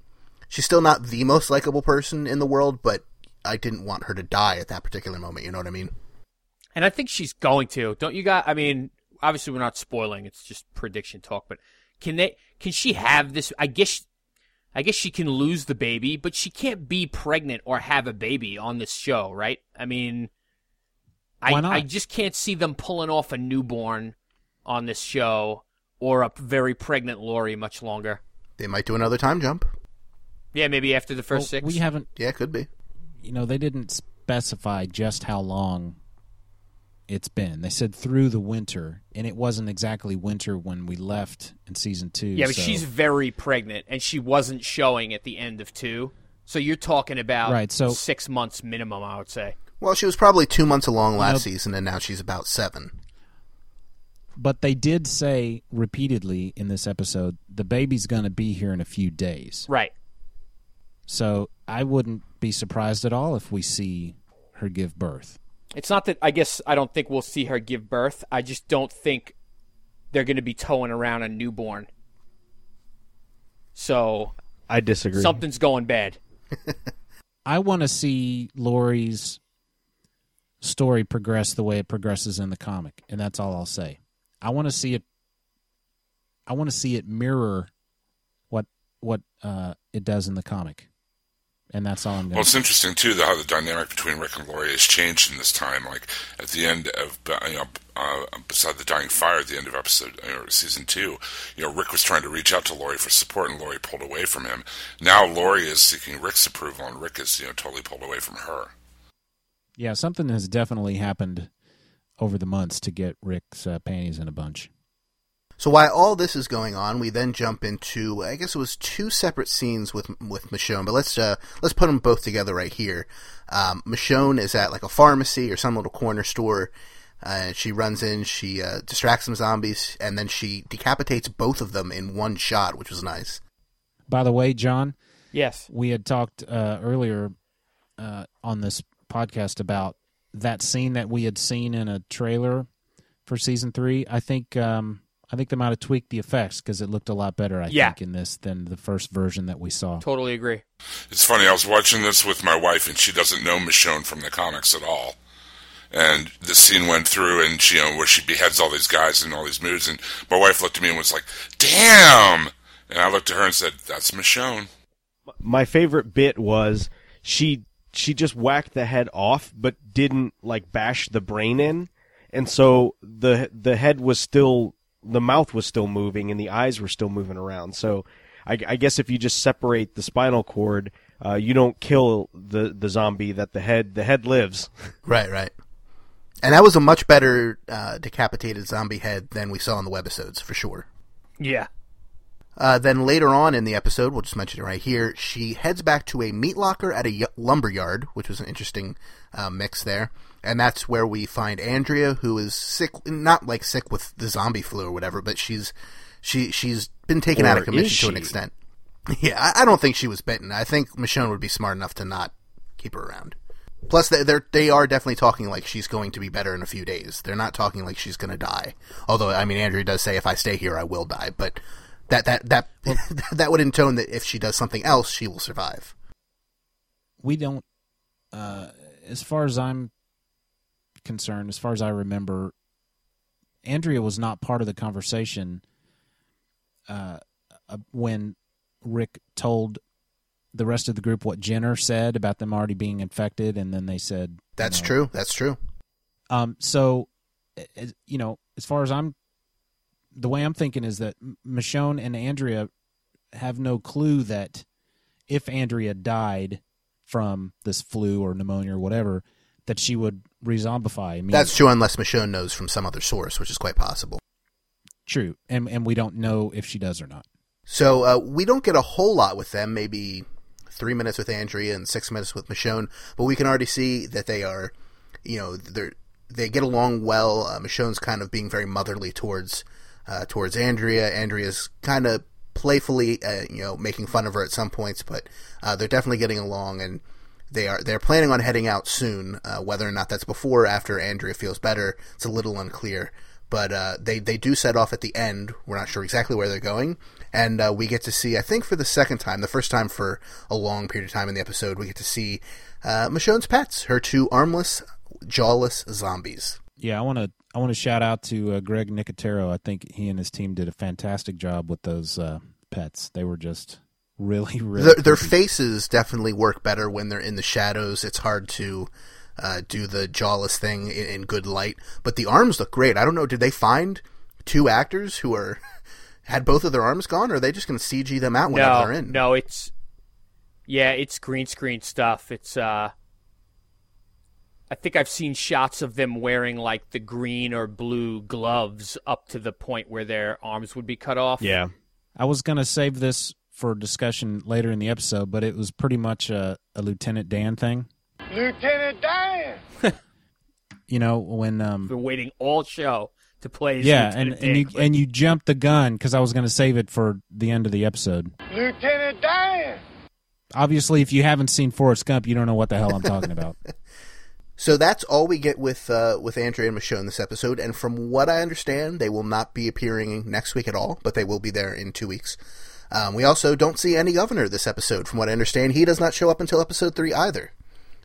S7: She's still not the most likable person in the world, but I didn't want her to die at that particular moment. You know what I mean?
S6: And I think she's going to. Don't you got? I mean, obviously we're not spoiling. It's just prediction talk. But can they? Can she have this? I guess. I guess she can lose the baby, but she can't be pregnant or have a baby on this show, right? I mean, I I just can't see them pulling off a newborn on this show or a very pregnant Lori much longer.
S7: They might do another time jump.
S6: Yeah, maybe after the first
S9: Well,
S6: six.
S9: We haven't,
S7: Yeah, could be.
S9: you know, they didn't specify just how long it's been. They said through the winter, and it wasn't exactly winter when we left in season two.
S6: Yeah, but
S9: so-
S6: she's very pregnant, and she wasn't showing at the end of two. So you're talking about
S9: Right, so-
S6: six months minimum, I would say.
S7: Well, she was probably two months along last
S9: Nope.
S7: season, and now she's about seven.
S9: But they did say repeatedly in this episode the baby's going to be here in a few days.
S6: Right.
S9: So I wouldn't be surprised at all if we see her give birth.
S6: It's not that I guess I don't think we'll see her give birth. I just don't think they're going to be towing around a newborn. So
S2: I disagree.
S6: something's going bad.
S9: I want to see Lori's story progress the way it progresses in the comic, and that's all I'll say. I want to see it. I want to see it mirror what what uh, it does in the comic, and that's all I'm
S4: Well, it's interesting too the, how the dynamic between Rick and Lori has changed in this time. Like at the end of you know, uh, beside the dying fire at the end of episode or season two, you know, Rick was trying to reach out to Lori for support, and Lori pulled away from him. Now Lori is seeking Rick's approval, and Rick is you know totally pulled away from her.
S9: Yeah, something has definitely happened over the months to get Rick's uh, panties in a bunch.
S7: So while all this is going on, we then jump into I guess it was two separate scenes with with Michonne, but let's uh, let's put them both together right here. Um, Michonne is at like a pharmacy or some little corner store. Uh, she runs in, she uh, distracts some zombies, and then she decapitates both of them in one shot, which was nice.
S9: By the way, John,
S6: Yes.
S9: we had talked uh, earlier uh, on this podcast about that scene that we had seen in a trailer for season three. I think um, I think they might have tweaked the effects because it looked a lot better. I
S6: Yeah.
S9: think in this than the first version that we saw.
S6: Totally agree.
S4: It's funny. I was watching this with my wife, and she doesn't know Michonne from the comics at all. And the scene went through, and she, you know, where she beheads all these guys in all these moves, and my wife looked at me and was like, "Damn!" And I looked at her and said, "That's Michonne."
S2: my favorite bit was she she just whacked the head off but didn't like bash the brain in and so the the head was still the mouth was still moving and the eyes were still moving around so i, I guess if you just separate the spinal cord uh, you don't kill the the zombie that the head the head lives
S7: Right, right. And that was a much better uh, decapitated zombie head than we saw in the webisodes, for sure.
S6: Yeah.
S7: Uh, then later on in the episode, we'll just mention it right here, she heads back to a meat locker at a y- lumber yard, which was an interesting uh, mix there. And that's where we find Andrea, who is sick, not like sick with the zombie flu or whatever, but she's she she's been taken out of commission to an extent. Yeah, I, I don't think she was bitten. I think Michonne would be smart enough to not keep her around. Plus, they they're, they are definitely talking like she's going to be better in a few days. They're not talking like she's going to die. Although, I mean, Andrea does say, "If I stay here, I will die." But that that that that would intone that if she does something else, she will survive.
S9: we don't uh as far as i'm concerned as far as i remember andrea was not part of the conversation uh, uh when rick told the rest of the group what jenner said about them already being infected and then they said you
S7: That's
S9: know,
S7: true. That's true.
S9: um so as- you know as far as i'm the way i'm thinking is that michonne and andrea have no clue that if andrea died from this flu or pneumonia or whatever that she would rezombify. I mean,
S7: That's true unless Michonne knows from some other source, which is quite possible.
S9: true, and and we don't know if she does or not.
S7: So uh, we don't get a whole lot with them, maybe three minutes with Andrea and six minutes with Michonne, but we can already see that they are, you know, they're they get along well. Uh, Michonne's kind of being very motherly towards uh, towards Andrea. Andrea's kind of playfully, uh, you know, making fun of her at some points, but uh, they're definitely getting along, and they are they're planning on heading out soon. Uh, whether or not that's before or after Andrea feels better, it's a little unclear. But uh, they they do set off at the end. We're not sure exactly where they're going, and uh, we get to see. I think for the second time, the first time for a long period of time in the episode, we get to see uh, Michonne's pets, her two armless, jawless zombies.
S9: Yeah, I want to I want to shout out to uh, Greg Nicotero. I think he and his team did a fantastic job with those uh, pets. They were just really, really.
S7: Their, their faces definitely work better when they're in the shadows. It's hard to uh, do the jawless thing in, in good light, but the arms look great. I don't know. Did they find two actors who are had both of their arms gone, or are they just going to CG them out whenever
S6: no,
S7: they're in?
S6: no, it's yeah, it's green screen stuff. It's uh, I think I've seen shots of them wearing like the green or blue gloves up to the point where their arms would be cut off.
S2: Yeah.
S9: I was going to save this for discussion later in the episode, but it was pretty much a, a Lieutenant Dan thing.
S1: Lieutenant Dan!
S9: You know when um
S6: been waiting all show to play. as
S9: yeah, and,
S6: Lieutenant
S9: and you
S6: Dan
S9: and you jumped the gun because I was going to save it for the end of the episode.
S1: Lieutenant Dan!
S9: Obviously, if you haven't seen Forrest Gump, you don't know what the hell I'm talking about.
S7: So that's all we get with uh, with Andrea and Michonne this episode. And from what I understand, they will not be appearing next week at all, but they will be there in two weeks. Um, we also don't see any governor this episode. From what I understand, he does not show up until episode three either.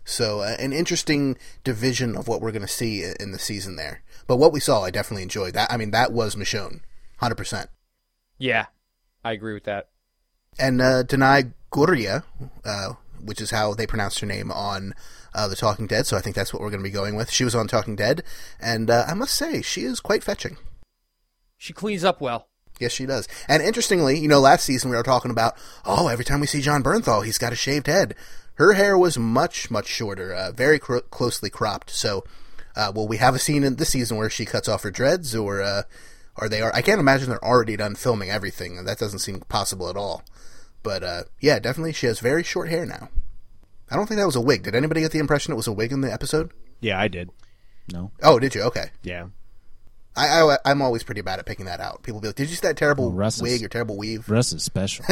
S7: So uh, an interesting division of what we're going to see in the season there. But what we saw, I definitely enjoyed. That I mean, that was Michonne, hundred percent.
S6: yeah, I agree with that.
S7: and uh, Danai Gurira, uh, which is how they pronounced her name on uh, The Talking Dead. So I think that's what we're going to be going with. She was on Talking Dead, and uh, I must say she is quite fetching.
S6: She cleans up well.
S7: Yes, she does. And interestingly, you know, last season we were talking about, oh, every time we see Jon Bernthal, he's got a shaved head. Her hair was much, much shorter, uh, very cro- closely cropped. So, uh, will we have a scene in this season where she cuts off her dreads, or uh, are they? Are I can't imagine they're already done filming everything, that doesn't seem possible at all. But uh, yeah, definitely, she has very short hair now. I don't think that was a wig. Did anybody get the impression it was a wig in the episode?
S2: Yeah, I did.
S9: no,
S7: Oh, did you? Okay.
S2: Yeah.
S7: I, I I'm always pretty bad at picking that out. People be like, "Did you see that terrible
S9: Well, Russ is-
S7: wig or terrible weave?"
S9: Russ is special.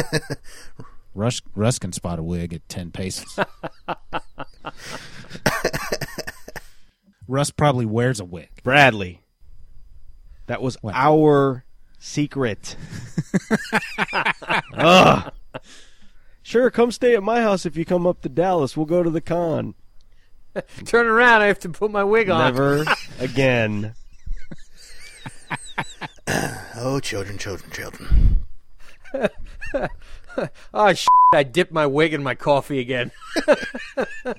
S9: Russ Russ can spot a wig at ten paces. Russ probably wears a wig.
S2: Bradley. That was
S9: What?
S2: our secret. Ugh. Sure, come stay at my house if you come up to Dallas. We'll go to the con.
S6: Turn around, I have to put my wig on.
S2: Never again.
S7: Oh, children, children, children.
S6: Oh shit! I dipped my wig in my coffee again.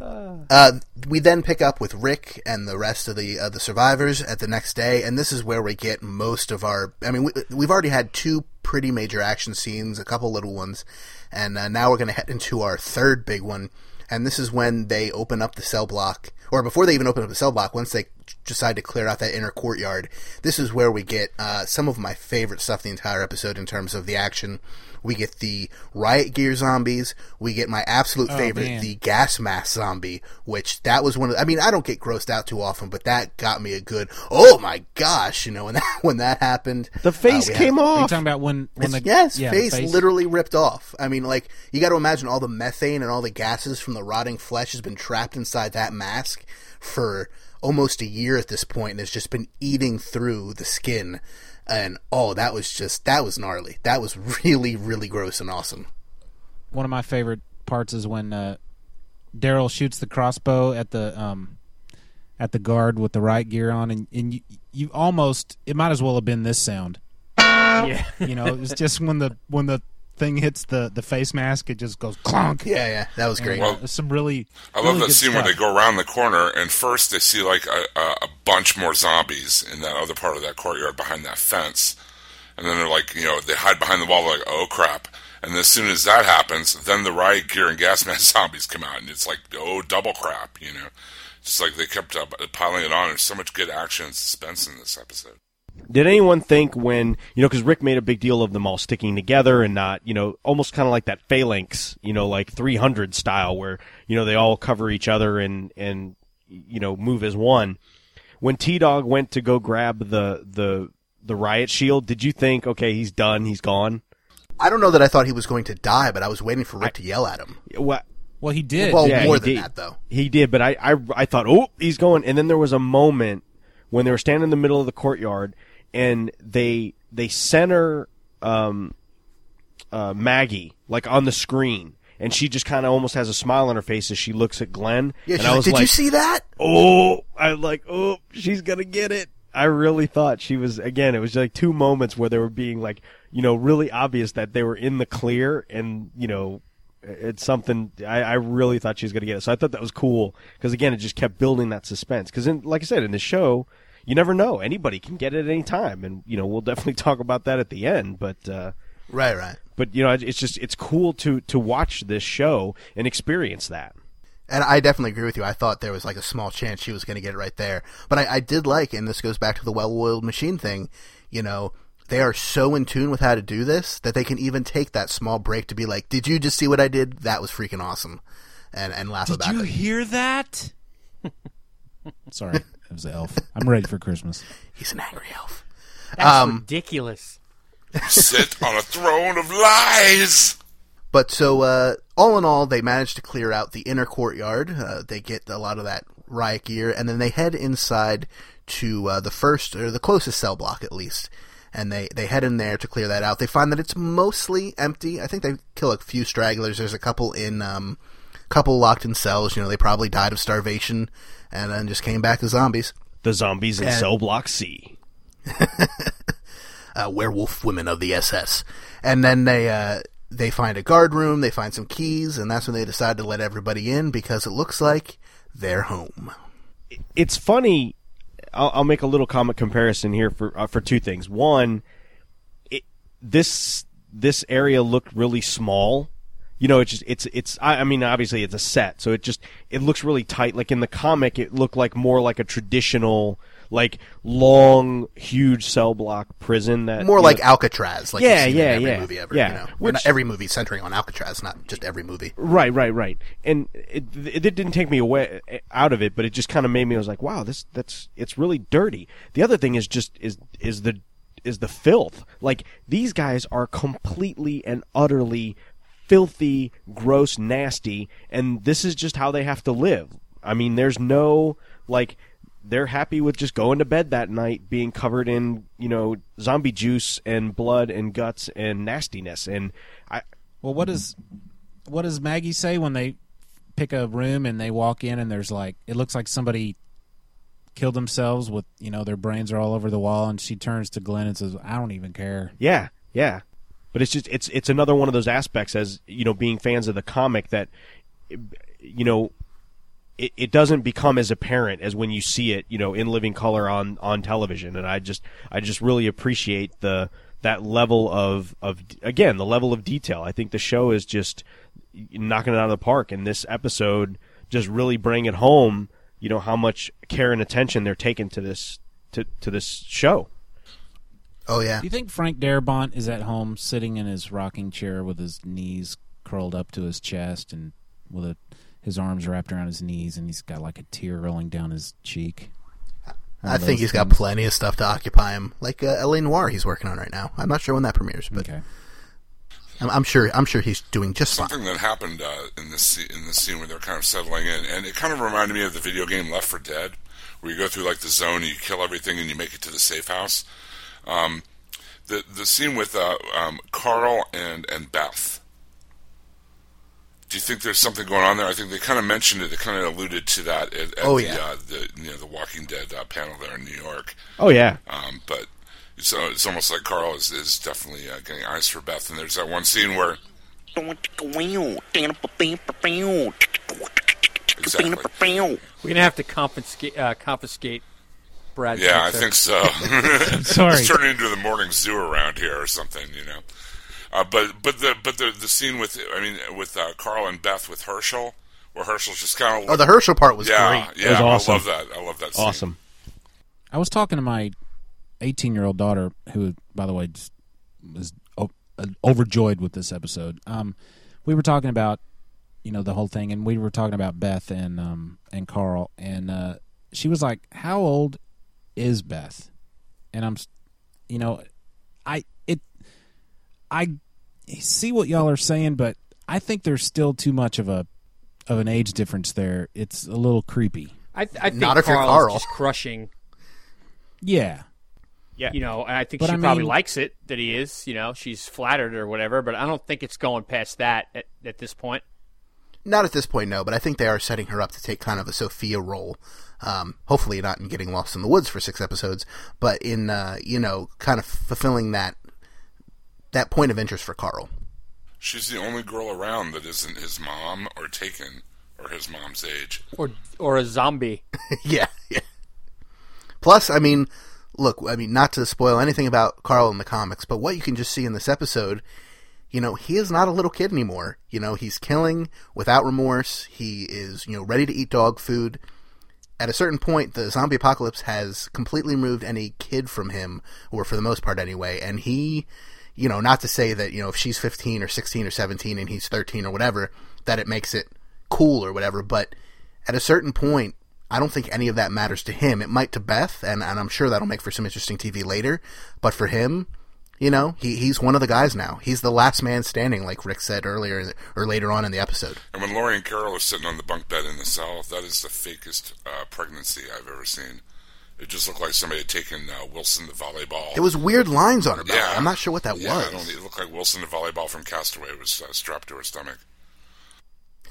S7: Uh, we then pick up with Rick and the rest of the uh, the survivors at the next day, and this is where we get most of our. I mean, we, we've already had two pretty major action scenes, a couple little ones, and uh, now we're going to head into our third big one. And this is when they open up the cell block, or before they even open up the cell block, once they decide to clear out that inner courtyard. This is where we get uh, some of my favorite stuff the entire episode in terms of the action. We get the riot gear zombies. We get my absolute favorite,
S9: man.
S7: the gas mask zombie, which that was one of. I mean, I don't get grossed out too often, but that got me a good. Oh my gosh! You know when that when that happened,
S2: The face
S7: uh,
S2: came
S7: had-
S9: Are you
S2: off.
S9: talking about when when the
S7: yes,
S9: yeah, the
S7: face, literally ripped off. I mean, like you got to imagine all the methane and all the gases from the rotting flesh has been trapped inside that mask for almost a year at this point, and has just been eating through the skin. And oh, that was just that was gnarly. That was really really gross and awesome.
S9: one of my favorite parts is when uh, Daryl shoots the crossbow at the um, at the guard with the right gear on, and, and you, you almost it might as well have been this sound.
S6: yeah.
S9: You know, it's just when the when the thing hits the the face mask, it just goes clunk.
S7: Yeah, yeah, that was great.
S9: Uh, some really.
S4: I love
S9: really
S4: that
S9: good
S4: scene where they go around the corner and first they see like a, a, a bunch more zombies in that other part of that courtyard behind that fence. And then they're like, you know, they hide behind the wall, like, oh crap. And as soon as that happens, then the riot gear and gas mask zombies come out, and it's like, oh, double crap, you know. Just like they kept uh, piling it on. There's so much good action and suspense in this episode.
S2: Did anyone think when you know because Rick made a big deal of them all sticking together and not you know almost kind of like that phalanx you know like 300 style where you know they all cover each other and and you know move as one. When T Dog went to go grab the the the riot shield, did you think okay he's done he's gone?
S7: I don't know that I thought he was going to die, but I was waiting for Rick to yell at him.
S2: What
S9: Well, he did.
S7: Well,
S2: Yeah,
S7: more than
S2: did.
S7: that, though.
S2: He did, but I, I, I thought, oh, he's going. And then there was a moment when they were standing in the middle of the courtyard, and they they center um, uh, Maggie like on the screen, and she just kind of almost has a smile on her face as she looks at Glenn.
S7: Yeah,
S2: and I
S7: like, did
S2: like,
S7: you see that?
S2: oh, I like, oh, she's gonna get it. I really thought she was again. It was like two moments where they were being like, you know, really obvious that they were in the clear, and you know, it's something. I, I really thought she was gonna get it. So I thought that was cool because again, it just kept building that suspense. Because like I said, in the show, you never know. Anybody can get it at any time, and you know, we'll definitely talk about that at the end. But uh,
S7: Right, right.
S2: but you know, it's just it's cool to to watch this show and experience that.
S7: And I definitely agree with you. I thought there was like a small chance she was going to get it right there. But I, I did like, and this goes back to the well-oiled machine thing, you know, they are so in tune with how to do this that they can even take that small break to be like, did you just see what I did? That was freaking awesome. And, and laugh
S9: Did
S7: about
S9: you hear that? Sorry, it was the elf. I'm ready for Christmas.
S7: He's an angry elf.
S6: That's
S7: Um,
S6: ridiculous.
S4: Sit on a throne of lies.
S7: But so, uh, all in all, they manage to clear out the inner courtyard. Uh, they get a lot of that riot gear, and then they head inside to uh, the first, or the closest cell block at least. And they, they head in there to clear that out. They find that it's mostly empty. I think they kill a few stragglers. There's a couple in, um, couple locked in cells. You know, they probably died of starvation and then just came back as zombies.
S2: The zombies in
S7: And-
S2: Cell Block C.
S7: uh, werewolf women of the SS. And then they uh, they find a guard room, they find some keys, and that's when they decide to let everybody in because it looks like they're home.
S2: it's funny. I'll, I'll make a little comic comparison here for uh, for two things. One, it, this this area looked really small. You know, it's just it's it's. I, I mean, obviously it's a set, so it just it looks really tight. Like in the comic, it looked like more like a traditional, like long, huge cell block prison. That
S7: More like
S2: know-
S7: Alcatraz, like
S2: Yeah, yeah,
S7: in every
S2: yeah.
S7: movie ever.
S2: Yeah.
S7: you know?
S2: Which-
S7: not every movie centering on Alcatraz, not just every movie.
S2: Right, right, right. And it, it didn't take me away out of it, but it just kind of made me. I was like, wow, this that's it's really dirty. The other thing is just is is the is the filth. Like these guys are completely and utterly filthy, gross, nasty, and this is just how they have to live. I mean, there's no like they're happy with just going to bed that night being covered in, you know, zombie juice and blood and guts and nastiness and I
S9: Well, what does what does Maggie say when they pick a room and they walk in and there's like it looks like somebody killed themselves with you know their brains are all over the wall and she turns to Glenn and says, "I don't even care."
S2: Yeah, yeah. But it's just it's it's another one of those aspects as you know being fans of the comic that you know it, it doesn't become as apparent as when you see it you know in living color on on television and I just I just really appreciate the that level of of again the level of detail. I think the show is just knocking it out of the park and this episode just really bring it home, you know how much care and attention they're taking to this to to this show.
S7: Oh yeah,
S9: Do you think Frank Darabont is at home sitting in his rocking chair with his knees curled up to his chest and with a, his arms wrapped around his knees and he's got like a tear rolling down his cheek? One
S7: I think
S9: those
S7: he's got plenty of stuff to occupy him, like uh, L.A. Noir he's working on right now. I'm not sure when that premieres, but
S9: Okay.
S7: I'm, I'm sure I'm sure he's doing just fine.
S4: Something that happened uh, in this sce- in this scene where they're kind of settling in, and it kind of reminded me of the video game Left 4 Dead, where you go through like the zone, and you kill everything, and you make it to the safe house. Um, the the scene with uh, um, Carl and and Beth. Do you think there's something going on there? I think they kind of mentioned it. They kind of alluded to that at, at
S7: Oh,
S4: the, uh, the you know the Walking Dead uh, panel there in New York.
S2: Oh yeah.
S4: Um, but it's, uh, it's almost like Carl is, is definitely uh, getting eyes for Beth. And there's that one scene where exactly.
S6: We're gonna have to confiscate uh, confiscate Brad's.
S4: Yeah, I think so.
S9: Sorry.
S4: it's turning into the morning zoo around here or something, you know. Uh, but but the but the the scene with I mean with uh, Carl and Beth with Hershel, where Hershel's just kind of
S7: Oh, the Hershel part was
S4: yeah
S7: great.
S4: yeah
S2: was awesome.
S4: I love that I love that scene.
S2: Awesome.
S9: I was talking to my 18 year old daughter, who, by the way, just was uh, overjoyed with this episode. Um, we were talking about, you know, the whole thing, and we were talking about Beth and um and Carl, and uh, she was like, "How old is Beth?" And I'm, you know, I it, I see what y'all are saying, but I think there's still too much of a of an age difference there. It's a little creepy.
S6: I, th- I think
S7: Not if you're
S6: Carl,
S7: Carl.
S6: is just crushing.
S9: Yeah,
S2: Yeah.
S6: You know, and I think
S9: But
S6: she
S9: I
S6: probably
S9: mean-
S6: likes it that he is. You know, she's flattered or whatever. But I don't think it's going past that at, at this point.
S7: Not at this point, no, but I think they are setting her up to take kind of a Sophia role. Um, hopefully not in getting lost in the woods for six episodes, but in uh, you know, kind of fulfilling that that point of interest for Carl.
S4: She's the only girl around that isn't his mom or taken or his mom's age.
S6: Or or a zombie.
S7: yeah, yeah. Plus, I mean, look, I mean, not to spoil anything about Carl in the comics, but what you can just see in this episode, you know, he is not a little kid anymore. You know, he's killing without remorse. He is, you know, ready to eat dog food. At a certain point, the zombie apocalypse has completely removed any kid from him, or for the most part anyway, and he, you know, not to say that, you know, if she's 15 or 16 or 17 and he's 13 or whatever, that it makes it cool or whatever, but at a certain point, I don't think any of that matters to him. It might to Beth, and, and I'm sure that'll make for some interesting TV later. But for him, you know, he, he's one of the guys now. He's the last man standing, like Rick said earlier or later on in the episode.
S4: And when Lori and Carol are sitting on the bunk bed in the cell, that is the fakest uh, pregnancy I've ever seen. It just looked like somebody had taken uh, Wilson the volleyball.
S7: It was weird lines on her belly.
S4: Yeah.
S7: I'm not sure what that
S4: yeah,
S7: was.
S4: it looked like Wilson the volleyball from Castaway was uh, strapped to her stomach.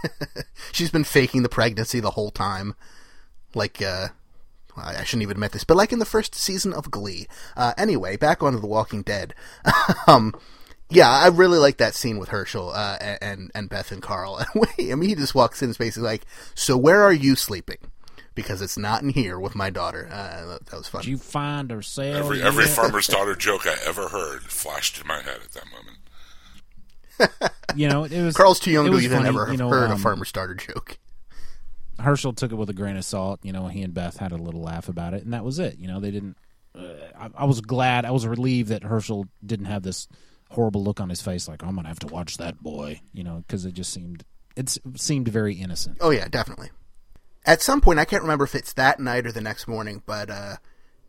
S7: She's been faking the pregnancy the whole time. Like, uh, I shouldn't even admit this, but like in the first season of Glee. Uh, anyway, back onto The Walking Dead. um, yeah, I really like that scene with Hershel uh, and and Beth and Carl. I mean, he just walks in and is basically like, "So where are you sleeping?" Because it's not in here with my daughter. Uh, that was fun.
S9: Did you find her cell?
S4: Every
S9: yet?
S4: every farmer's daughter joke I ever heard flashed in my head at that moment.
S9: you know, it was
S7: Carl's too young to even
S9: funny,
S7: ever have
S9: you know,
S7: heard a farmer's daughter joke.
S9: Hershel took it with a grain of salt. You know, he and Beth had a little laugh about it, and that was it. You know, they didn't. Uh, I, I was glad. I was relieved that Hershel didn't have this horrible look on his face, like I'm gonna have to watch that boy. You know, because it just seemed it seemed very innocent.
S7: Oh yeah, definitely. At some point, I can't remember if it's that night or the next morning, but uh,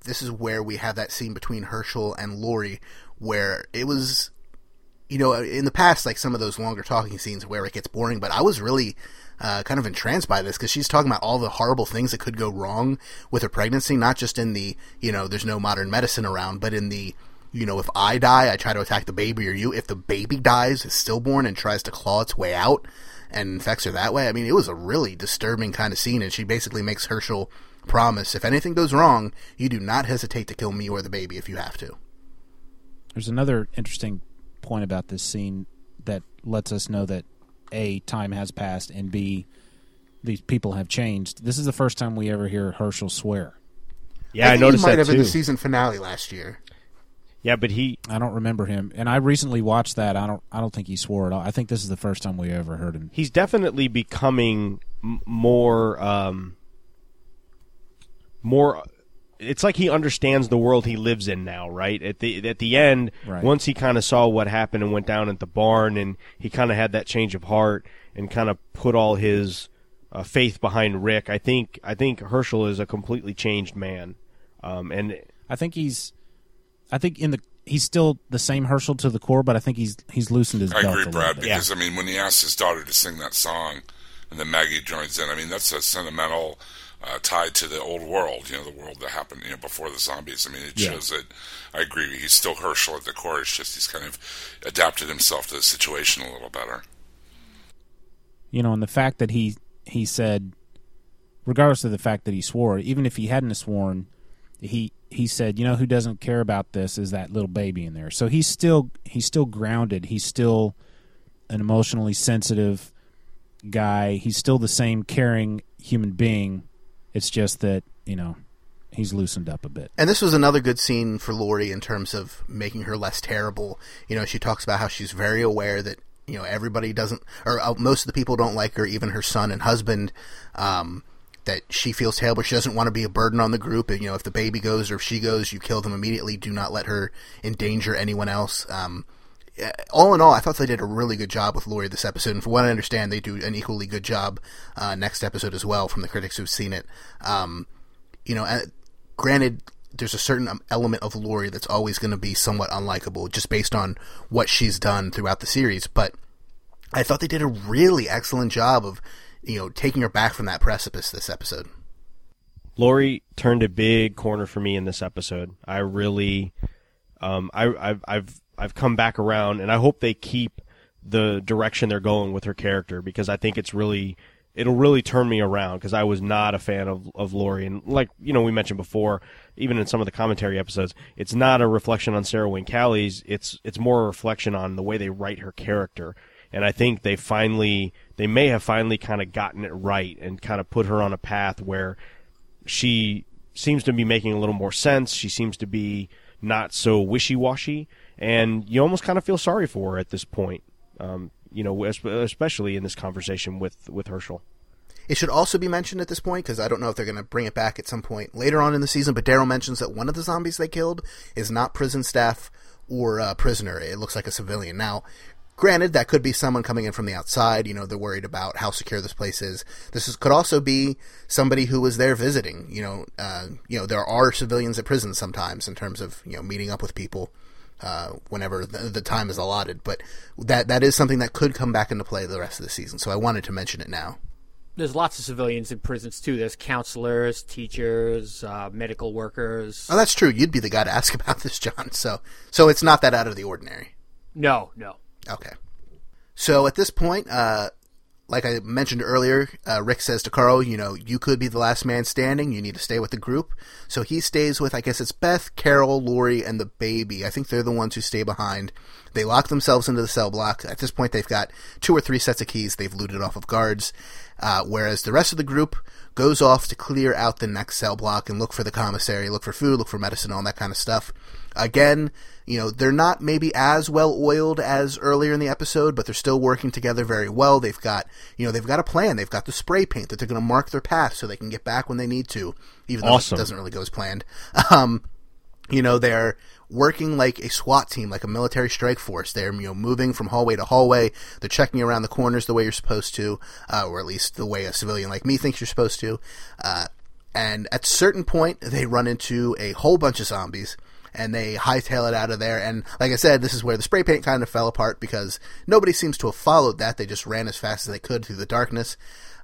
S7: this is where we have that scene between Hershel and Lori, where it was, you know, in the past, like some of those longer talking scenes where it gets boring, but I was really uh, kind of entranced by this because she's talking about all the horrible things that could go wrong with her pregnancy, not just in the, you know, there's no modern medicine around, but in the, you know, if I die, I try to attack the baby or you. If the baby dies, is stillborn and tries to claw its way out and infects her that way. I mean, it was a really disturbing kind of scene, and she basically makes Hershel promise if anything goes wrong, you do not hesitate to kill me or the baby if you have to.
S9: There's another interesting point about this scene that lets us know that a time has passed and b these people have changed. This is the first time we ever hear Hershel swear.
S2: Yeah, I,
S7: think
S2: noticed
S7: he might
S2: that
S7: have in
S2: too.
S7: the season finale last year.
S2: Yeah, but he
S9: I don't remember him, and I recently watched that. I don't. I don't think he swore at all. I think this is the first time we ever heard him.
S2: he's definitely becoming m- more um more it's like he understands the world he lives in now, right? At the at the end,
S9: Right.
S2: once he kind of saw what happened and went down at the barn, and he kind of had that change of heart and kind of put all his uh, faith behind Rick. I think I think Hershel is a completely changed man, um, and
S9: I think he's. I think in the he's still the same Hershel to the core, but I think he's he's loosened his
S4: I
S9: belt
S4: agree,
S9: a
S4: Brad,
S9: bit.
S4: because I mean, when he asks his daughter to sing that song, and then Maggie joins in, I mean, that's a sentimental uh, tie to the old world, you know, the world that happened, you know, before the zombies. I mean, it
S9: Yeah.
S4: shows that. I agree, he's still Hershel at the core. It's just he's kind of adapted himself to the situation a little better.
S9: you know, and the fact that he he said, regardless of the fact that he swore, even if he hadn't sworn, he he said, you know, who doesn't care about this is that little baby in there. So he's still he's still grounded. He's still an emotionally sensitive guy. He's still the same caring human being. It's just that you know he's loosened up a bit.
S7: And this was another good scene for Lori in terms of making her less terrible. You know, she talks about how she's very aware that you know everybody doesn't, or uh, most of the people don't like her, even her son and husband. Um, that she feels terrible. She doesn't want to be a burden on the group. And, you know, if the baby goes or if she goes, you kill them immediately. Do not let her endanger anyone else. Um, all in all, I thought they did a really good job with Lori this episode, and from what I understand, they do an equally good job uh, next episode as well. From the critics who've seen it, um, you know, uh, granted, there's a certain um, element of Lori that's always going to be somewhat unlikable, just based on what she's done throughout the series. But I thought they did a really excellent job of, you know, taking her back from that precipice this episode.
S2: Lori turned a big corner for me in this episode. I really, um, I, I've, I've I've come back around, and I hope they keep the direction they're going with her character because I think it's really it'll really turn me around because I was not a fan of of Lori, and like you know we mentioned before, even in some of the commentary episodes, it's not a reflection on Sarah Wayne Callies. It's it's more a reflection on the way they write her character, and I think they finally they may have finally kind of gotten it right and kind of put her on a path where she seems to be making a little more sense. She seems to be not so wishy washy and you almost kind of feel sorry for her at this point. Um, you know, especially in this conversation with with Hershel.
S7: It should also be mentioned at this point because I don't know if they're going to bring it back at some point later on in the season. But Daryl mentions that one of the zombies they killed is not prison staff or a prisoner. It looks like a civilian. Now, granted, that could be someone coming in from the outside. You know, they're worried about how secure this place is. This is, could also be somebody who was there visiting. You know, uh, you know, there are civilians at prisons sometimes in terms of you know meeting up with people uh, whenever the, the, time is allotted. But that that is something that could come back into play the rest of the season. So I wanted to mention it now.
S6: There's lots of civilians in prisons too. There's counselors, teachers, uh, medical workers.
S7: Oh, that's true. You'd be the guy to ask about this, John. So so it's not that out of the ordinary.
S6: No, no.
S7: Okay. So at this point, uh, like I mentioned earlier, uh, Rick says to Carl, you know, you could be the last man standing. You need to stay with the group. So he stays with, I guess it's Beth, Carol, Lori, and the baby. I think they're the ones who stay behind. They lock themselves into the cell block. At this point, they've got two or three sets of keys they've looted off of guards. Uh, whereas the rest of the group goes off to clear out the next cell block and look for the commissary, look for food, look for medicine, all that kind of stuff. Again, you know, they're not maybe as well oiled as earlier in the episode, but they're still working together very well. They've got, you know, they've got a plan. They've got the spray paint that they're going to mark their path so they can get back when they need to, even though
S2: awesome.
S7: it doesn't really go as planned. Um, you know, they're working like a SWAT team, like a military strike force. They're, you know, moving from hallway to hallway. They're checking around the corners the way you're supposed to, uh, or at least the way a civilian like me thinks you're supposed to. Uh, and at a certain point, they run into a whole bunch of zombies and they hightail it out of there. And like I said, this is where the spray paint kind of fell apart because nobody seems to have followed that. They just ran as fast as they could through the darkness.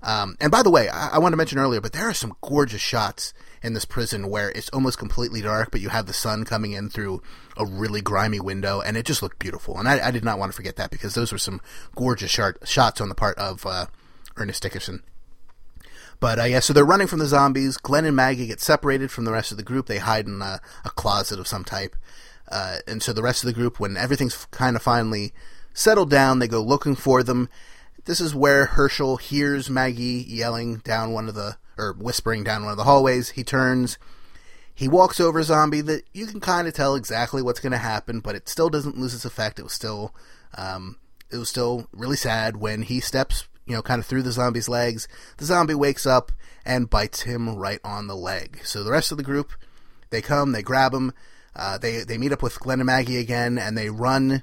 S7: Um, and by the way, I, I wanted to mention earlier, but there are some gorgeous shots in this prison where it's almost completely dark, but you have the sun coming in through a really grimy window, and it just looked beautiful. And I, I did not want to forget that because those were some gorgeous shots on the part of uh, Ernest Dickerson. But uh, yeah, so they're running from the zombies. Glenn and Maggie get separated from the rest of the group. They hide in a, a closet of some type. Uh, and so the rest of the group, when everything's kind of finally settled down, they go looking for them. This is where Hershel hears Maggie yelling down one of the, or whispering down one of the hallways. He turns. He walks over a zombie that you can kind of tell exactly what's going to happen, but it still doesn't lose its effect. It was still, um, it was still really sad when he steps you know, kind of through the zombie's legs. The zombie wakes up and bites him right on the leg. So the rest of the group, they come, they grab him, uh, they they meet up with Glenn and Maggie again, and they run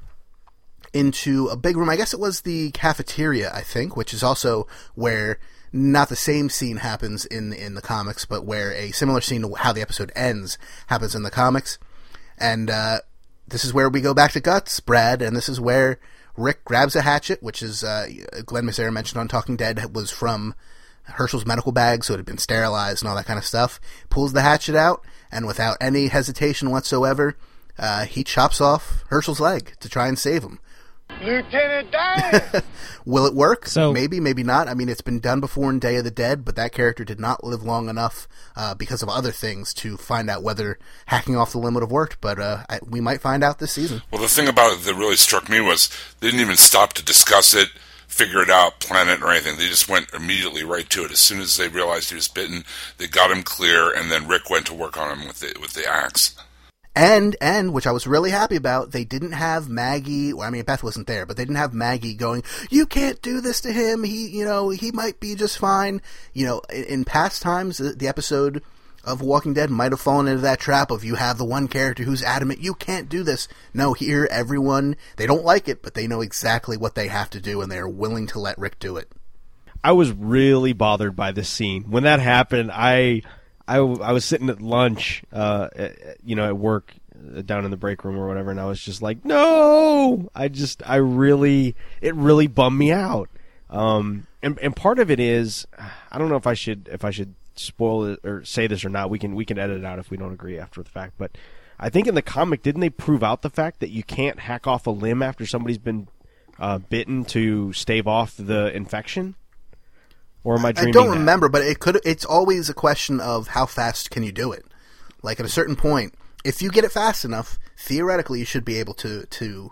S7: into a big room. I guess it was the cafeteria, I think, which is also where not the same scene happens in in the comics, but where a similar scene to how the episode ends happens in the comics. And uh, this is where we go back to Guts, Brad, and this is where Rick grabs a hatchet, which is uh, Glen Mazzara mentioned on Talking Dead was from Hershel's medical bag, so it had been sterilized and all that kind of stuff. Pulls the hatchet out, and without any hesitation whatsoever, uh, he chops off Hershel's leg to try and save him.
S1: Lieutenant Dan.
S7: Will it work?
S9: So
S7: maybe, maybe not. I mean, it's been done before in Day of the Dead, but that character did not live long enough uh, because of other things to find out whether hacking off the limb would have worked. But uh, I, we might find out this season.
S4: Well, the thing about it that really struck me was they didn't even stop to discuss it figure it out, plan it, or anything. They just went immediately right to it. As soon as they realized he was bitten, they got him clear, and then Rick went to work on him with the with the axe.
S7: And and which I was really happy about, they didn't have Maggie. Well, I mean, Beth wasn't there, but they didn't have Maggie going. You can't do this to him. He, you know, he might be just fine. You know, in, in past times, the, the episode of Walking Dead might have fallen into that trap of you have the one character who's adamant you can't do this. No, here everyone they don't like it, but they know exactly what they have to do, and they are willing to let Rick do it.
S2: I was really bothered by this scene when that happened. I I, I was sitting at lunch, uh, at, you know, at work uh, down in the break room or whatever, and I was just like, no. I just I really it really bummed me out. Um, and and part of it is I don't know if I should if I should spoil it or say this or not. We can we can edit it out if we don't agree after the fact. But I think in the comic, didn't they prove out the fact that you can't hack off a limb after somebody's been uh, bitten to stave off the infection? Or am I dreaming?
S7: I don't
S2: that?
S7: remember, but it could. It's always a question of how fast can you do it. Like at a certain point, if you get it fast enough, theoretically you should be able to to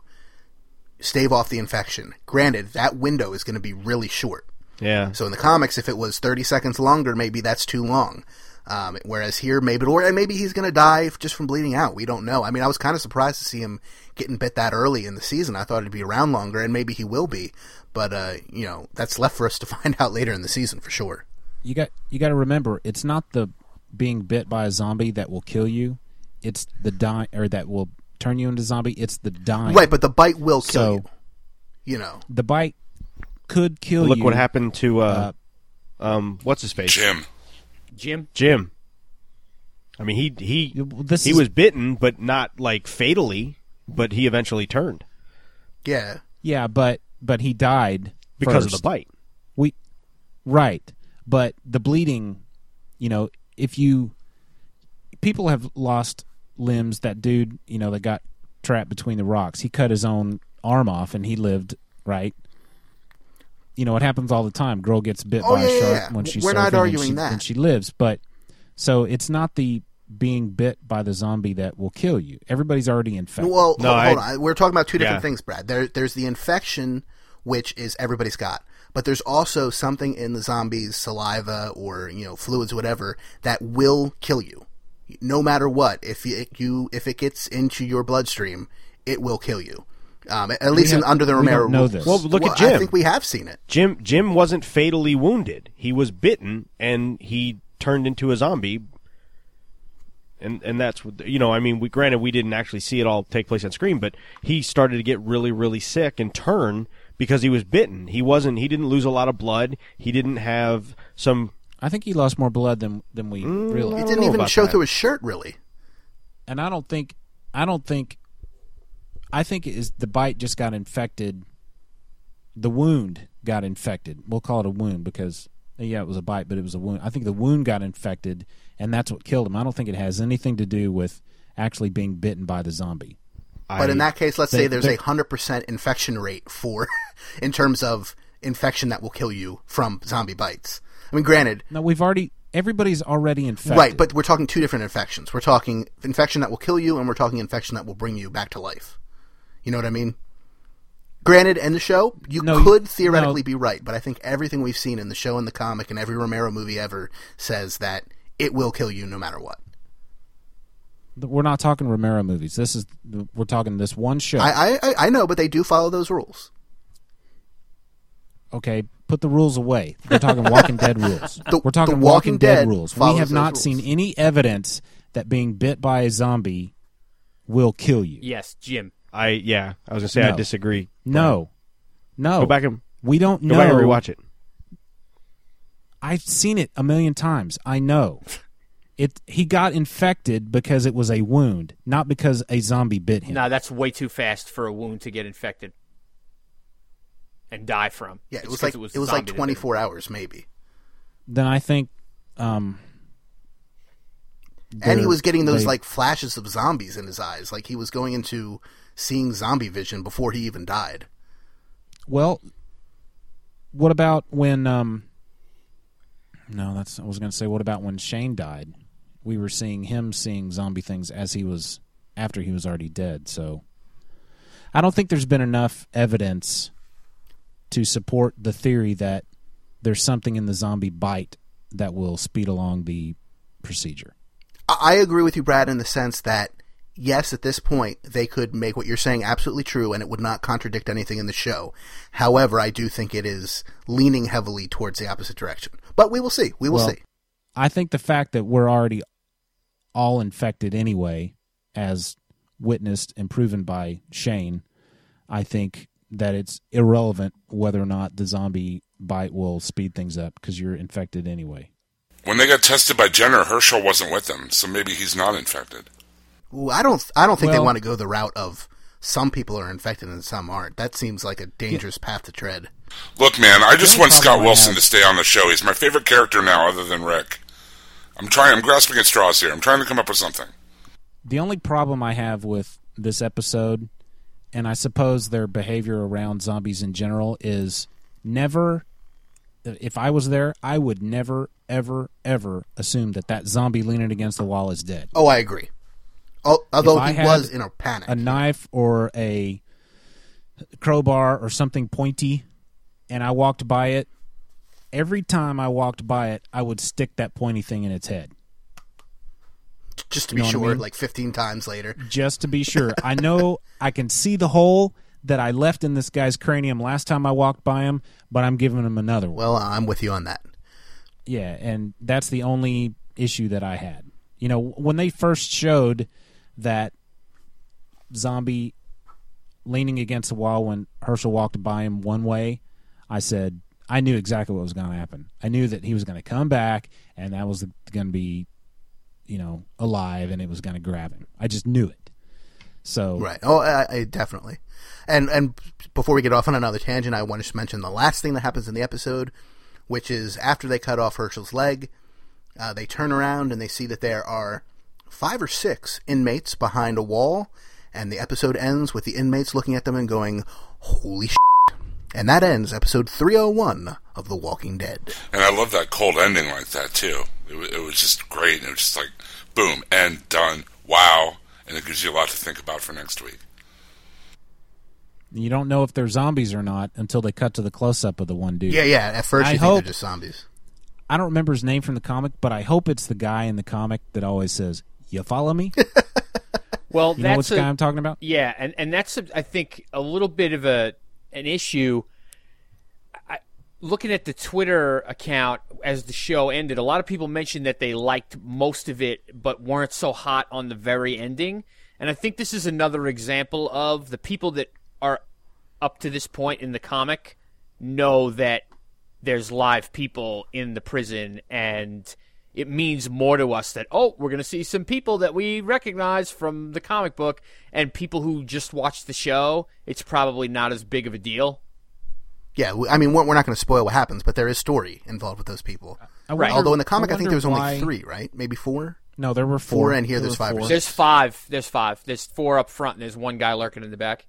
S7: stave off the infection. Granted, that window is going to be really short.
S2: Yeah.
S7: So in the comics, if it was 30 seconds longer, maybe that's too long. Um, whereas here, maybe or maybe he's going to die just from bleeding out. We don't know. I mean, I was kind of surprised to see him getting bit that early in the season. I thought he'd be around longer, and maybe he will be. But uh, you know, that's left for us to find out later in the season for sure.
S9: You got you got to remember, it's not the being bit by a zombie that will kill you. It's the die or that will turn you into a zombie. It's the dying.
S7: Right, but the bite will kill
S9: So-
S7: you. You know,
S9: the bite could kill you.
S2: Look
S9: you.
S2: what happened to uh, um, what's his face,
S4: Jim.
S6: Jim.
S2: Jim. I mean, he he
S9: This
S2: he
S9: is-
S2: was bitten, but not like fatally. But he eventually turned
S7: yeah.
S9: Yeah, but but he died
S2: because of the bite.
S9: We right, but the bleeding, you know, if you people have lost limbs. That dude, you know, that got trapped between the rocks. He cut his own arm off, and he lived. Right. You know, it happens all the time. Girl gets bit
S7: Oh,
S9: by
S7: yeah,
S9: a shark
S7: yeah.
S9: when she's
S7: We're not
S9: surfing and
S7: arguing
S9: she-
S7: that.
S9: and she lives. But so it's not the being bit by the zombie that will kill you. Everybody's already infected.
S7: Well,
S2: No,
S7: hold, hold on. We're talking about two different
S2: Yeah.
S7: things, Brad. There, there's the infection, which is everybody's got, but there's also something in the zombie's saliva or you know fluids, whatever, that will kill you, no matter what. If it, you if it gets into your bloodstream, it will kill you. Um, at least in under the
S9: we don't
S7: Romero
S9: know this.
S2: Well, look at Jim.
S7: I think we have seen it.
S2: Jim Jim wasn't fatally wounded. He was bitten and he turned into a zombie. And and that's what you know. I mean, we granted we didn't actually see it all take place on screen, but he started to get really really sick and turn because he was bitten. He wasn't. He didn't lose a lot of blood. He didn't have some.
S9: I think he lost more blood than than we
S2: Mm,
S9: realized.
S2: I
S7: It didn't
S2: know
S7: even show
S2: that.
S7: through his shirt, really.
S9: and I don't think I don't think I think it is the bite just got infected. The wound got infected. We'll call it a wound because yeah, it was a bite, but it was a wound. I think the wound got infected, and that's what killed him. I don't think it has anything to do with actually being bitten by the zombie.
S7: But in that case, let's
S9: they-
S7: say there's a hundred percent infection rate for, in terms of infection that will kill you from zombie bites. I mean, granted,
S9: No, we've already everybody's already infected.
S7: right, but we're talking two different infections. We're talking infection that will kill you, and we're talking infection that will bring you back to life. You know what I mean? Granted, in the show, you
S9: No,
S7: could
S9: you-
S7: theoretically
S9: no.
S7: be right, but I think everything we've seen in the show and the comic and every Romero movie ever says that it will kill you no matter what.
S9: we're not talking Romero movies. This is we're talking this one show.
S7: I, I, I- I know, but they do follow those rules.
S9: okay, put the rules away. We're talking Walking Dead rules.
S7: The-
S9: We're talking
S7: The
S9: Walking,
S7: Walking
S9: Dead,
S7: Dead
S9: rules. We have not
S7: rules.
S9: seen any evidence that being bit by a zombie will kill you.
S6: Yes, Jim.
S2: I yeah. I was gonna say I
S9: No.
S2: disagree.
S9: No, no.
S2: Go back and
S9: we don't know.
S2: go
S9: know.
S2: back and rewatch it.
S9: I've seen it a million times. I know. It. He got infected because it was a wound, not because a zombie bit him.
S6: No, that's way too fast for a wound to get infected and die from.
S7: Yeah, it
S6: It's
S7: was
S6: 'cause
S7: like
S6: it was,
S7: it was
S6: zombie
S7: like
S6: that did
S7: 24 hours maybe.
S9: Then I think. Um,
S7: and he was getting those
S9: they-
S7: like flashes of zombies in his eyes like he was going into seeing zombie vision before he even died
S9: Well, what about when? Um, no, that's I was going to say. What about when Shane died? We were seeing him seeing zombie things as he was after he was already dead. So, I don't think there's been enough evidence to support the theory that there's something in the zombie bite that will speed along the procedure.
S7: I agree with you, Brad, in the sense that yes, at this point they could make what you're saying absolutely true, and it would not contradict anything in the show. However, I do think it is leaning heavily towards the opposite direction. But we will see. We will
S9: Well,
S7: see.
S9: I think the fact that we're already all infected anyway, as witnessed and proven by Shane, I think that it's irrelevant whether or not the zombie bite will speed things up because you're infected anyway.
S4: When they got tested by Jenner, Hershel wasn't with them, so maybe he's not infected.
S7: Ooh, I don't. I don't think they want to go the route of some people are infected and some aren't. That seems like a dangerous path to tread.
S4: Look, man, I just want Scott Wilson to stay on the show. He's my favorite character now, other than Rick. I'm trying. I'm grasping at straws here. I'm trying to come up with something.
S9: The only problem I have with this episode, and I suppose their behavior around zombies in general, is never. If I was there, I would never, ever, ever assume that that zombie leaning against the wall is dead.
S7: Oh, I agree. Al- Although he was in a panic.
S9: a knife or a crowbar or something pointy and I walked by it, every time I walked by it, I would stick that pointy thing in its head
S7: just to
S9: you
S7: be
S9: what I
S7: sure,
S9: mean?
S7: like 15 times later.
S9: just to be sure. I know I can see the hole that I left in this guy's cranium last time I walked by him, but I'm giving him another one.
S7: Well, I'm with you on that.
S9: Yeah, and that's the only issue that I had. You know, when they first showed that zombie leaning against the wall when Hershel walked by him one way, I said I knew exactly what was going to happen. I knew that he was going to come back, and that was going to be, you know, alive, and it was going to grab him. I just knew it. So
S7: Right. Oh, I, I definitely. And and before we get off on another tangent, I want to just mention the last thing that happens in the episode, which is after they cut off Hershel's leg, uh, they turn around and they see that there are five or six inmates behind a wall, and the episode ends with the inmates looking at them and going, "Holy shit!" And that ends episode 301 of The Walking Dead.
S4: And I love that cold ending like that too. It, wa- it was just great. It was just like, boom, end, done, wow, and it gives you a lot to think about for next week.
S9: you don't know if they're zombies or not until they cut to the close up of the one dude.
S7: Yeah, yeah. At first,
S9: I
S7: you think
S9: hope-
S7: they're just zombies.
S9: I don't remember his name from the comic, but I hope it's the guy in the comic that always says, "You follow me."
S6: Well,
S9: You know which
S6: that's a,
S9: guy I'm talking about?
S6: Yeah, and and that's a, I think a little bit of a an issue. Looking at the Twitter account as the show ended, a lot of people mentioned that they liked most of it, but weren't so hot on the very ending. And I think this is another example of the people that are up to this point in the comic know that there's live people in the prison and it means more to us that oh we're going to see some people that we recognize from the comic book and people who just watch the show it's probably not as big of a deal
S7: Yeah, we- I mean, we're, we're not going to spoil what happens, but there is story involved with those people.
S9: I
S6: Right.
S9: wonder-
S7: Although in the comic, I, think there was only
S9: why-
S7: three, right? Maybe four.
S9: No, there were
S7: Four,
S9: four.
S7: and here
S9: There
S7: there's five or
S9: four.
S7: six.
S6: there's five there's five there's four up front and there's one guy lurking in the back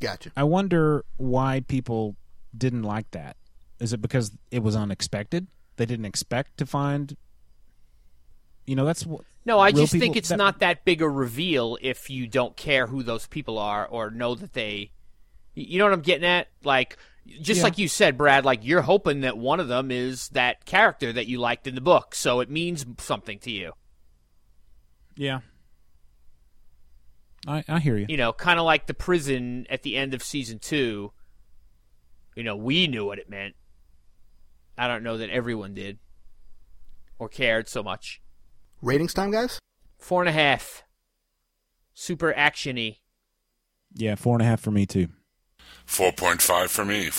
S7: Gotcha.
S9: I wonder why people didn't like that. Is it because it was unexpected? They didn't expect to find. You know, that's what.
S6: no i
S9: real
S6: just think it's
S9: that-
S6: not that big a reveal if you don't care who those people are or know that they you know what i'm getting at like just
S9: Yeah.
S6: like you said brad like you're hoping that one of them is that character that you liked in the book so it means something to you
S9: Yeah. I I hear you.
S6: you know, kind of like the prison at the end of season two. You know, we knew what it meant. I don't know that everyone did or cared so much.
S7: Ratings time, guys.
S6: Four and a half. Super actiony.
S9: Yeah, four and a half for me too.
S4: 4.5 for me.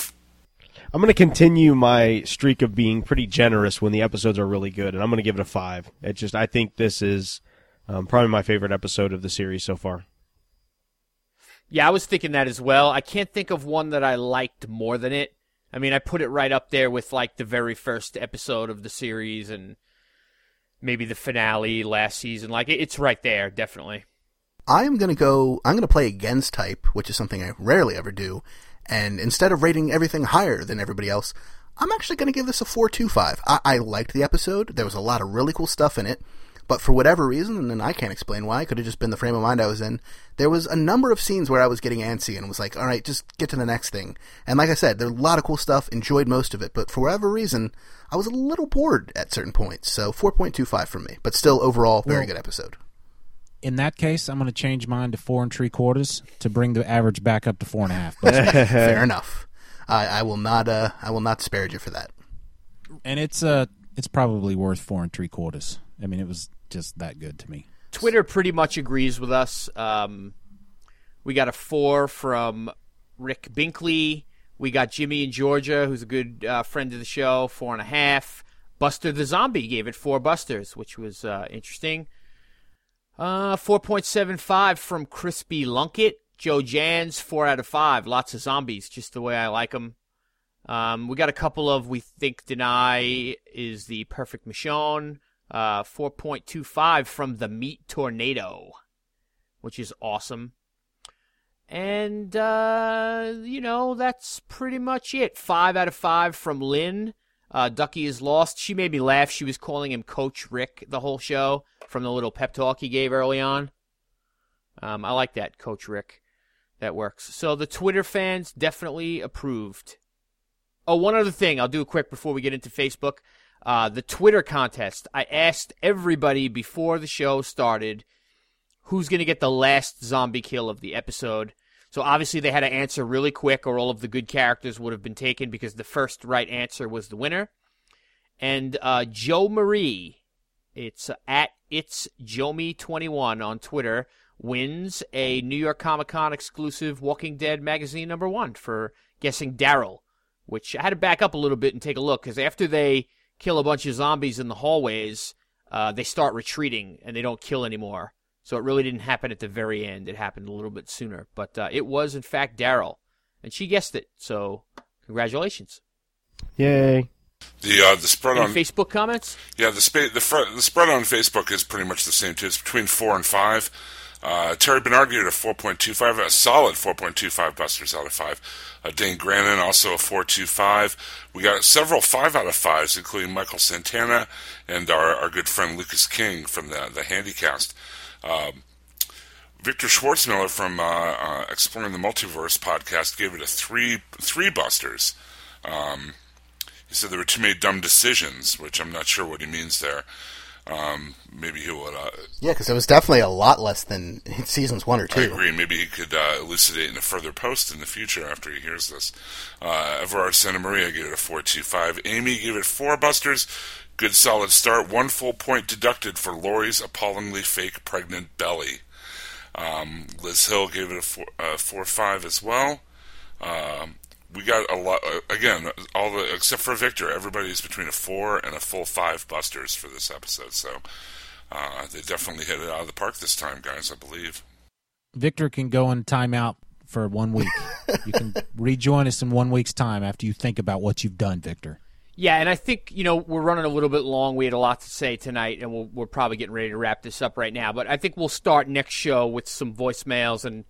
S2: I'm going to continue my streak of being pretty generous when the episodes are really good, and I'm going to give it a five. It just I think this is um, probably my favorite episode of the series so far.
S6: Yeah, I was thinking that as well. I can't think of one that I liked more than it. I mean, I put it right up there with like the very first episode of the series and maybe the finale last season. Like it's right there, definitely.
S7: I am going to go. I'm going to play against type, which is something I rarely ever do. And instead of rating everything higher than everybody else, I'm actually going to give this a four two five. I, I liked the episode. There was a lot of really cool stuff in it, But for whatever reason, and I can't explain why, it could have just been the frame of mind I was in, there was a number of scenes where I was getting antsy and was like, all right, just get to the next thing. And like I said, there's a lot of cool stuff, enjoyed most of it, but for whatever reason, I was a little bored at certain points. So 4.25 from me, but still overall, very
S9: Well-
S7: good episode.
S9: In that case, I'm going to change mine to four and three quarters to bring the average back up to four and a half. But,
S7: Fair enough. I, I will not, uh, I will not disparage you for that.
S9: and it's uh, it's probably worth four and three quarters. I mean, it was just that good to me.
S6: Twitter pretty much agrees with us. Um, we got a four from Rick Binkley. We got Jimmy in Georgia, who's a good uh, friend of the show, four and a half. Buster the Zombie gave it four busters, which was uh, interesting. Uh, 4.75 from Crispy Lunkett. Joe Jans, four out of five. Lots of zombies, just the way I like them. Um, we got a couple of We Think Danai is the Perfect Michonne. Uh, 4.25 from the Meat Tornado, which is awesome. And, uh, you know, that's pretty much it. Five out of five from Lynn. Uh, Ducky is lost. She made me laugh. She was calling him Coach Rick the whole show from the little pep talk he gave early on. Um, I like that, Coach Rick. That works. So the Twitter fans definitely approved. Oh, one other thing. I'll do quick before we get into Facebook. Uh, the Twitter contest. I asked everybody before the show started who's going to get the last zombie kill of the episode. So obviously they had to answer really quick, or all of the good characters would have been taken because the first right answer was the winner. And uh, Joe Marie, it's at it's Jomi21 on Twitter, wins a New York Comic Con exclusive Walking Dead magazine number one for guessing Daryl, which I had to back up a little bit and take a look because after they kill a bunch of zombies in the hallways, uh, they start retreating and they don't kill anymore. So it really didn't happen at the very end. It happened a little bit sooner. But uh, it was, in fact, Daryl. And she guessed it. So congratulations.
S2: Yay.
S4: The uh, the spread
S6: Any
S4: on
S6: Facebook comments?
S4: yeah the spa- the, fr- the spread on Facebook is pretty much the same too. It's between four and five. Uh, Terry Bernard gave it a 4.25, a solid 4.25 busters out of five. Uh, Dane Grannon also a 4.25. We got several five out of fives, including Michael Santana and our, our good friend Lucas King from the the Handycast. Um, Victor Schwartzmiller from uh, uh, Exploring the Multiverse podcast gave it a three three busters. Um, he said there were too many dumb decisions, which I'm not sure what he means there. Um, maybe he would. Uh,
S7: Yeah, because it was definitely a lot less than seasons one or
S4: I
S7: two.
S4: agree. Maybe he could uh, elucidate in a further post in the future after he hears this. Uh, Everard Santa Maria gave it a 4.25. Amy gave it four busters. Good solid start. One full point deducted for Lori's appallingly fake pregnant belly. Um, Liz Hill gave it a four, uh, four five as well. Um, we got a lot uh, again. All the except for Victor, everybody's between a four and a full five busters for this episode. So uh, they definitely hit it out of the park this time, guys. I believe.
S9: Victor can go in timeout for one week. you can rejoin us in one week's time after you think about what you've done, Victor.
S6: Yeah, and I think you know we're running a little bit long. We had a lot to say tonight, and we'll, we're probably getting ready to wrap this up right now. But I think we'll start next show with some voicemails and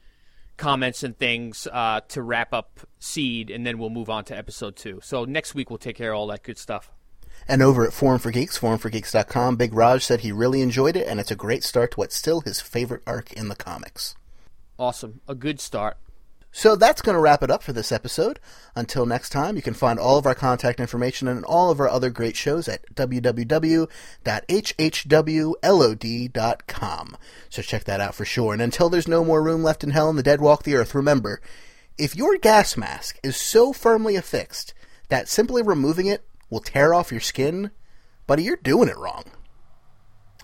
S6: comments and things uh, to wrap up Seed, and then we'll move on to episode two. So next week we'll take care of all that good stuff.
S7: And over at Forum for Geeks, forumforgeeks.com, Big Raj said he really enjoyed it, and it's a great start to what's still his favorite arc in the comics.
S6: Awesome, a good start.
S7: So that's going to wrap it up for this episode. Until next time, you can find all of our contact information and all of our other great shows at www.hhwlod.com. So check that out for sure. And until there's no more room left in hell and the dead walk the earth, remember, if your gas mask is so firmly affixed that simply removing it will tear off your skin, buddy, you're doing it wrong.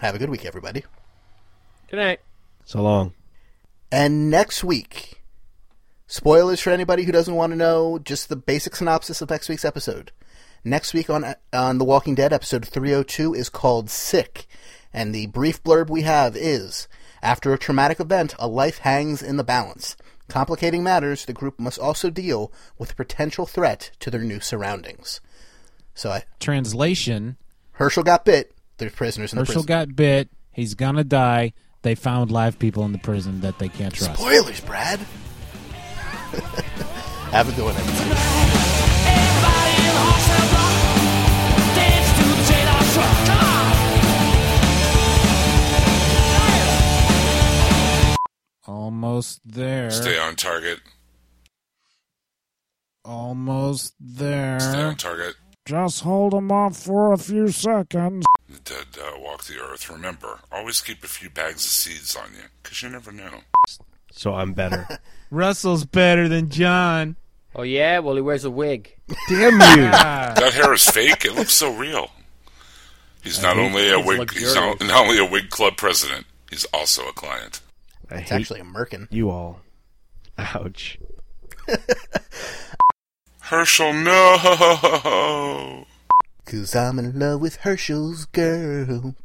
S7: Have a good week, everybody.
S6: Good night.
S2: So long.
S7: And next week, spoilers for anybody who doesn't want to know, just the basic synopsis of next week's episode. Next week on on The Walking Dead, episode 302 is called Sick, and the brief blurb we have is After a traumatic event, a life hangs in the balance. Complicating matters, the group must also deal with a potential threat to their new surroundings. So I,
S9: Translation:
S7: Hershel got bit. There's prisoners in the
S9: Hershel
S7: prison.
S9: got bit. He's gonna die. They found live people in the prison that they can't trust.
S7: Spoilers, Brad. Have a good one.
S9: Almost there.
S4: Stay on target.
S9: Almost there.
S4: Stay on target.
S9: Just hold them off for a few seconds.
S4: The dead uh, walk the earth. Remember, always keep a few bags of seeds on you, because you never know.
S2: So I'm better.
S9: Russell's better than John.
S6: Oh yeah, well he wears a wig.
S2: Damn you!
S4: That hair is fake. It looks so real. He's not only a
S6: It's
S4: wig. He's not, not only a wig club president. He's also a client.
S2: I
S7: It's actually a merkin.
S2: you all. Ouch.
S4: Hershel, no.
S7: Cause I'm in love with Hershel's girl.